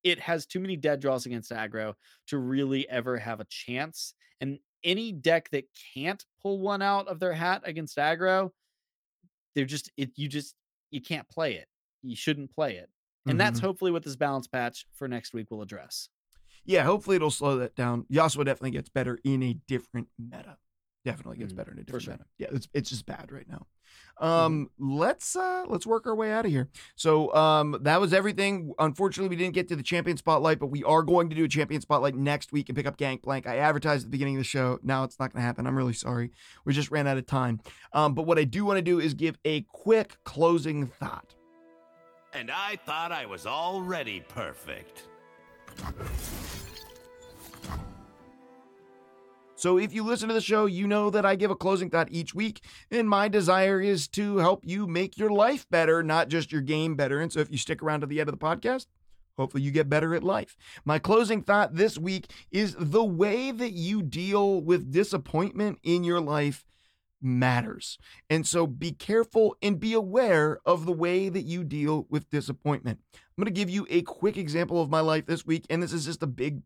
it has too many dead draws against aggro to really ever have a chance. And any deck that can't pull one out of their hat against aggro, they're just it. You just you can't play it. You shouldn't play it. And that's Mhm. hopefully what this balance patch for next week will address. Yeah, hopefully it'll slow that down. Yasuo definitely gets better in a different meta. Definitely gets Mm, better in a for different sure. meta. Yeah, it's it's just bad right now. Um, let's uh let's work our way out of here. So um that was everything. Unfortunately, we didn't get to the champion spotlight, but we are going to do a champion spotlight next week and pick up Gangplank. I advertised at the beginning of the show. Now it's not gonna happen. I'm really sorry. We just ran out of time. Um, but what I do want to do is give a quick closing thought. And I thought I was already perfect. So if you listen to the show, you know that I give a closing thought each week, and my desire is to help you make your life better, not just your game better. And so if you stick around to the end of the podcast, hopefully you get better at life. My closing thought this week is the way that you deal with disappointment in your life matters. And so be careful and be aware of the way that you deal with disappointment. I'm going to give you a quick example of my life this week, and this is just a big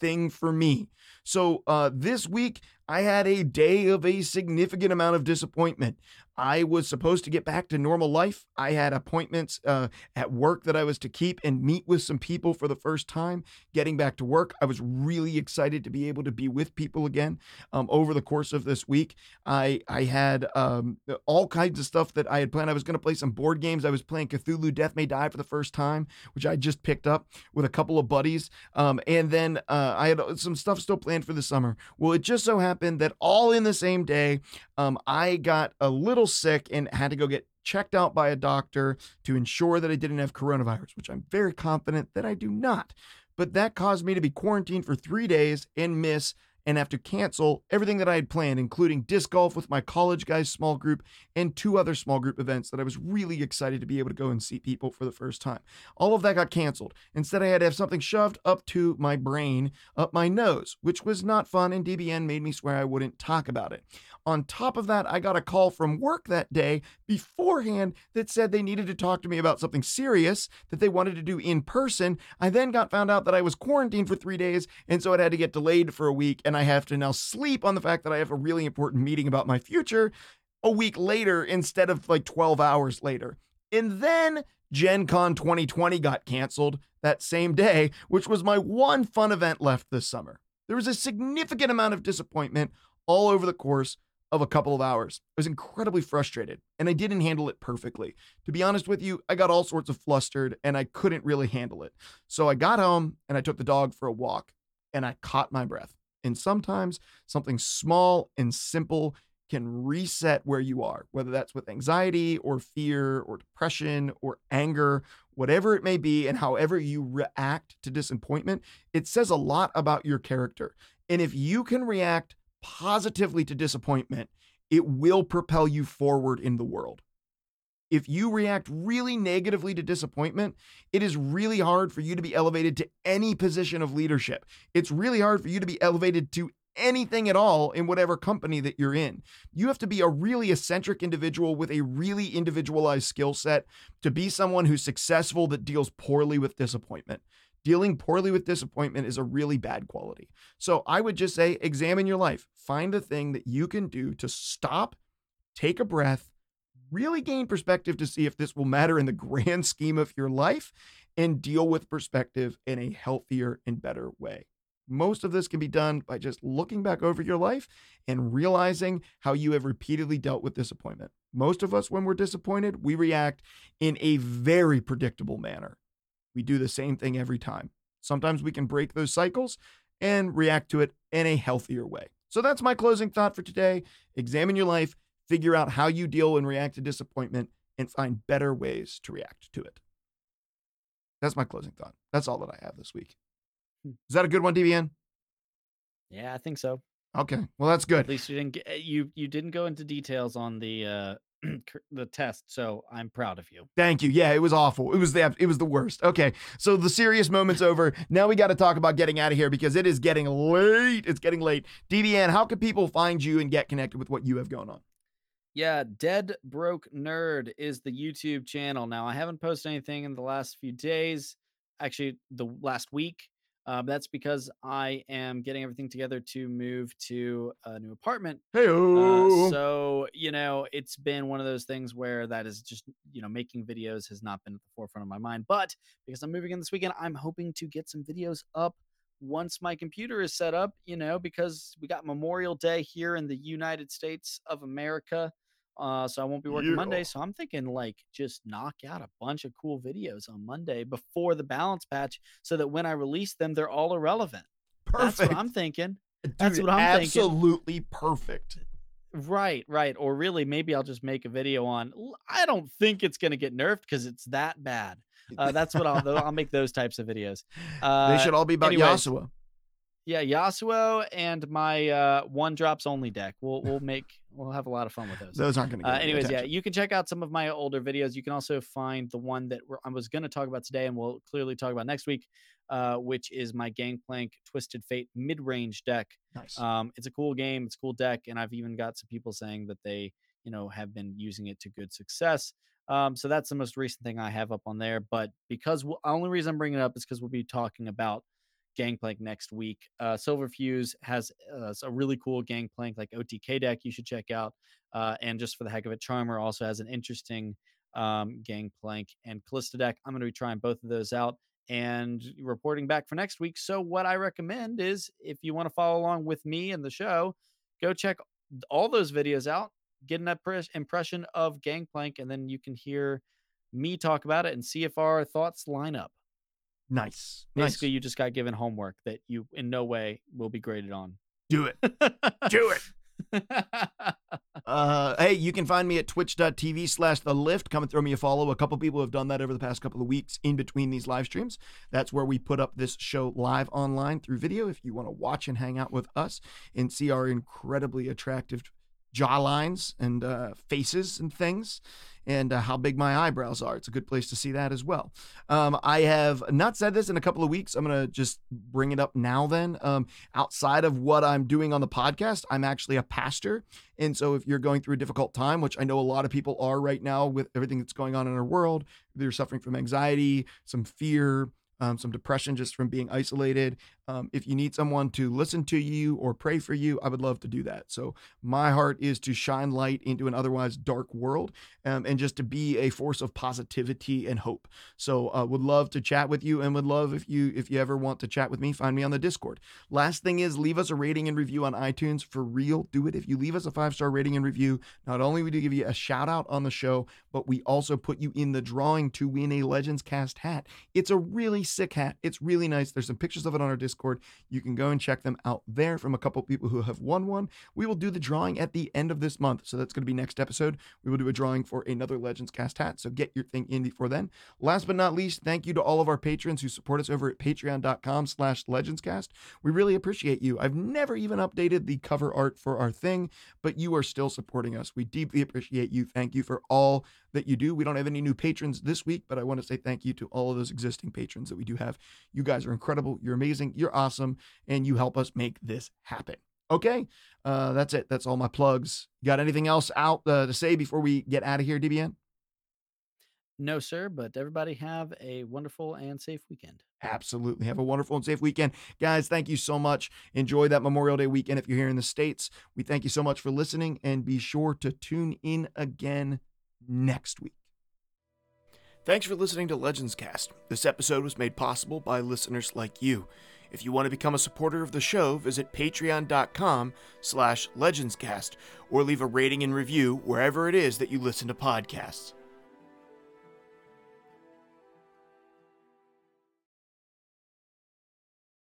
thing for me. So uh, this week, I had a day of a significant amount of disappointment. I was supposed to get back to normal life. I had appointments uh, at work that I was to keep and meet with some people for the first time. Getting back to work, I was really excited to be able to be with people again. Um, over the course of this week, I I had um, all kinds of stuff that I had planned. I was going to play some board games. I was playing Cthulhu Death May Die for the first time, which I just picked up with a couple of buddies. Um, and then uh, I had some stuff still planned for the summer. Well, it just so happened that all in the same day, um, I got a little sick and had to go get checked out by a doctor to ensure that I didn't have coronavirus, which I'm very confident that I do not. But that caused me to be quarantined for three days and miss and have to cancel everything that I had planned, including disc golf with my college guys small group and two other small group events that I was really excited to be able to go and see people for the first time. All of that got canceled. Instead, I had to have something shoved up to my brain, up my nose, which was not fun, and DBN made me swear I wouldn't talk about it. On top of that, I got a call from work that day beforehand that said they needed to talk to me about something serious that they wanted to do in person. I then got found out that I was quarantined for three days, and so it had to get delayed for a week, and I have to now sleep on the fact that I have a really important meeting about my future a week later instead of like 12 hours later. And then Gen Con 2020 got canceled that same day, which was my one fun event left this summer. There was a significant amount of disappointment all over the course of a couple of hours. I was incredibly frustrated and I didn't handle it perfectly. To be honest with you, I got all sorts of flustered and I couldn't really handle it. So I got home and I took the dog for a walk and I caught my breath. And sometimes something small and simple can reset where you are, whether that's with anxiety or fear or depression or anger, whatever it may be, and however you react to disappointment, it says a lot about your character. And if you can react positively to disappointment, it will propel you forward in the world. If you react really negatively to disappointment, it is really hard for you to be elevated to any position of leadership. It's really hard for you to be elevated to anything at all in whatever company that you're in. You have to be a really eccentric individual with a really individualized skill set to be someone who's successful that deals poorly with disappointment. Dealing poorly with disappointment is a really bad quality. So I would just say examine your life. Find a thing that you can do to stop, take a breath, really gain perspective to see if this will matter in the grand [LAUGHS] scheme of your life and deal with perspective in a healthier and better way. Most of this can be done by just looking back over your life and realizing how you have repeatedly dealt with disappointment. Most of us, when we're disappointed, we react in a very predictable manner. We do the same thing every time. Sometimes we can break those cycles and react to it in a healthier way. So that's my closing thought for today. Examine your life, figure out how you deal and react to disappointment, and find better ways to react to it. That's my closing thought. That's all that I have this week. Hmm. Is that a good one, DBN? Yeah, I think so. Okay. Well, that's good. At least you didn't get, eh, you you didn't go into details on the uh [CLEARS THROAT] the test, so I'm proud of you. Thank you. Yeah, it was awful. It was the it was the worst. Okay, so the serious moment's over. Now we got to talk about getting out of here because it is getting late. It's getting late. DBN, how can people find you and get connected with what you have going on? Yeah, Dead Broke Nerd is the YouTube channel. Now, I haven't posted anything in the last few days, actually, the last week. Uh, that's because I am getting everything together to move to a new apartment. Hey, Uh, so, you know, it's been one of those things where that is just, you know, making videos has not been at the forefront of my mind. But because I'm moving in this weekend, I'm hoping to get some videos up once my computer is set up, you know, because we got Memorial Day here in the United States of America. Uh, so I won't be working. Monday. So I'm thinking like just knock out a bunch of cool videos on Monday before the balance patch so that when I release them, they're all irrelevant. perfect. That's what I'm thinking. Dude, that's what I'm thinking. absolutely perfect. Right, right. Or really, maybe I'll just make a video on. I don't think it's going to get nerfed because it's that bad. Uh, that's what I'll. I'll make those types of videos. Uh, they should all be about anyways, Yasuo. Yeah, Yasuo and my uh, one drops only deck. We'll we'll make we'll have a lot of fun with those. Those aren't going to Uh, any anyways, yeah, you can check out some of my older videos. You can also find the one that we're, I was going to talk about today, and we'll clearly talk about next week, uh, which is my Gangplank Twisted Fate mid range deck. Nice. Um, it's a cool game. It's a cool deck, and I've even got some people saying that they, you know, have been using it to good success. Um, so that's the most recent thing I have up on there. But because w- only reason I'm bringing it up is because we'll be talking about Gangplank next week. Uh, Silver Fuse has uh, a really cool Gangplank like OTK deck you should check out. Uh, and just for the heck of it, Charmer also has an interesting um, Gangplank and Kalista deck. I'm going to be trying both of those out and reporting back for next week. So, what I recommend is if you want to follow along with me and the show, go check all those videos out, get an impression of Gangplank, and then you can hear me talk about it and see if our thoughts line up. Nice. Basically, nice. you just got given homework that you in no way will be graded on. Do it. Do it. [LAUGHS] Uh, hey, you can find me at twitch.tv slash the lift. Come and throw me a follow. A couple people have done that over the past couple of weeks in between these live streams. That's where we put up this show live online through video. If you want to watch and hang out with us and see our incredibly attractive jawlines and uh, faces and things and uh, how big my eyebrows are. It's a good place to see that as well. Um, I have not said this in a couple of weeks. I'm going to just bring it up now then. Um, outside of what I'm doing on the podcast, I'm actually a pastor. And so if you're going through a difficult time, which I know a lot of people are right now with everything that's going on in our world, they're suffering from anxiety, some fear, um, some depression just from being isolated. Um, if you need someone to listen to you or pray for you, I would love to do that. So my heart is to shine light into an otherwise dark world um, and just to be a force of positivity and hope. So uh, would love to chat with you and would love if you if you ever want to chat with me, find me on the Discord. Last thing is leave us a rating and review on iTunes for real. Do it. If you leave us a five star rating and review, not only we do give you a shout out on the show, but we also put you in the drawing to win a Legends Cast hat. It's a really sick hat. It's really nice. There's some pictures of it on our Discord. You can go and check them out there from a couple people who have won one. We will do the drawing at the end of this month. So that's going to be next episode. We will do a drawing for another Legends Cast hat. So get your thing in before then. Last but not least, thank you to all of our patrons who support us over at patreon.com slash legendscast. We really appreciate you. I've never even updated the cover art for our thing, but you are still supporting us. We deeply appreciate you. Thank you for all that you do. We don't have any new patrons this week, but I want to say thank you to all of those existing patrons that we do have. You guys are incredible. You're amazing. You're awesome. And you help us make this happen. Okay. Uh, that's it. That's all my plugs. You got anything else out uh, to say before we get out of here, DBN? No, sir, but everybody have a wonderful and safe weekend. Absolutely. Have a wonderful and safe weekend. Guys, thank you so much. Enjoy that Memorial Day weekend if you're here in the States. We thank you so much for listening and be sure to tune in again next week. Thanks for listening to Legends Cast. This episode was made possible by listeners like you. If you want to become a supporter of the show, visit patreon.com slash legendscast or leave a rating and review wherever it is that you listen to podcasts.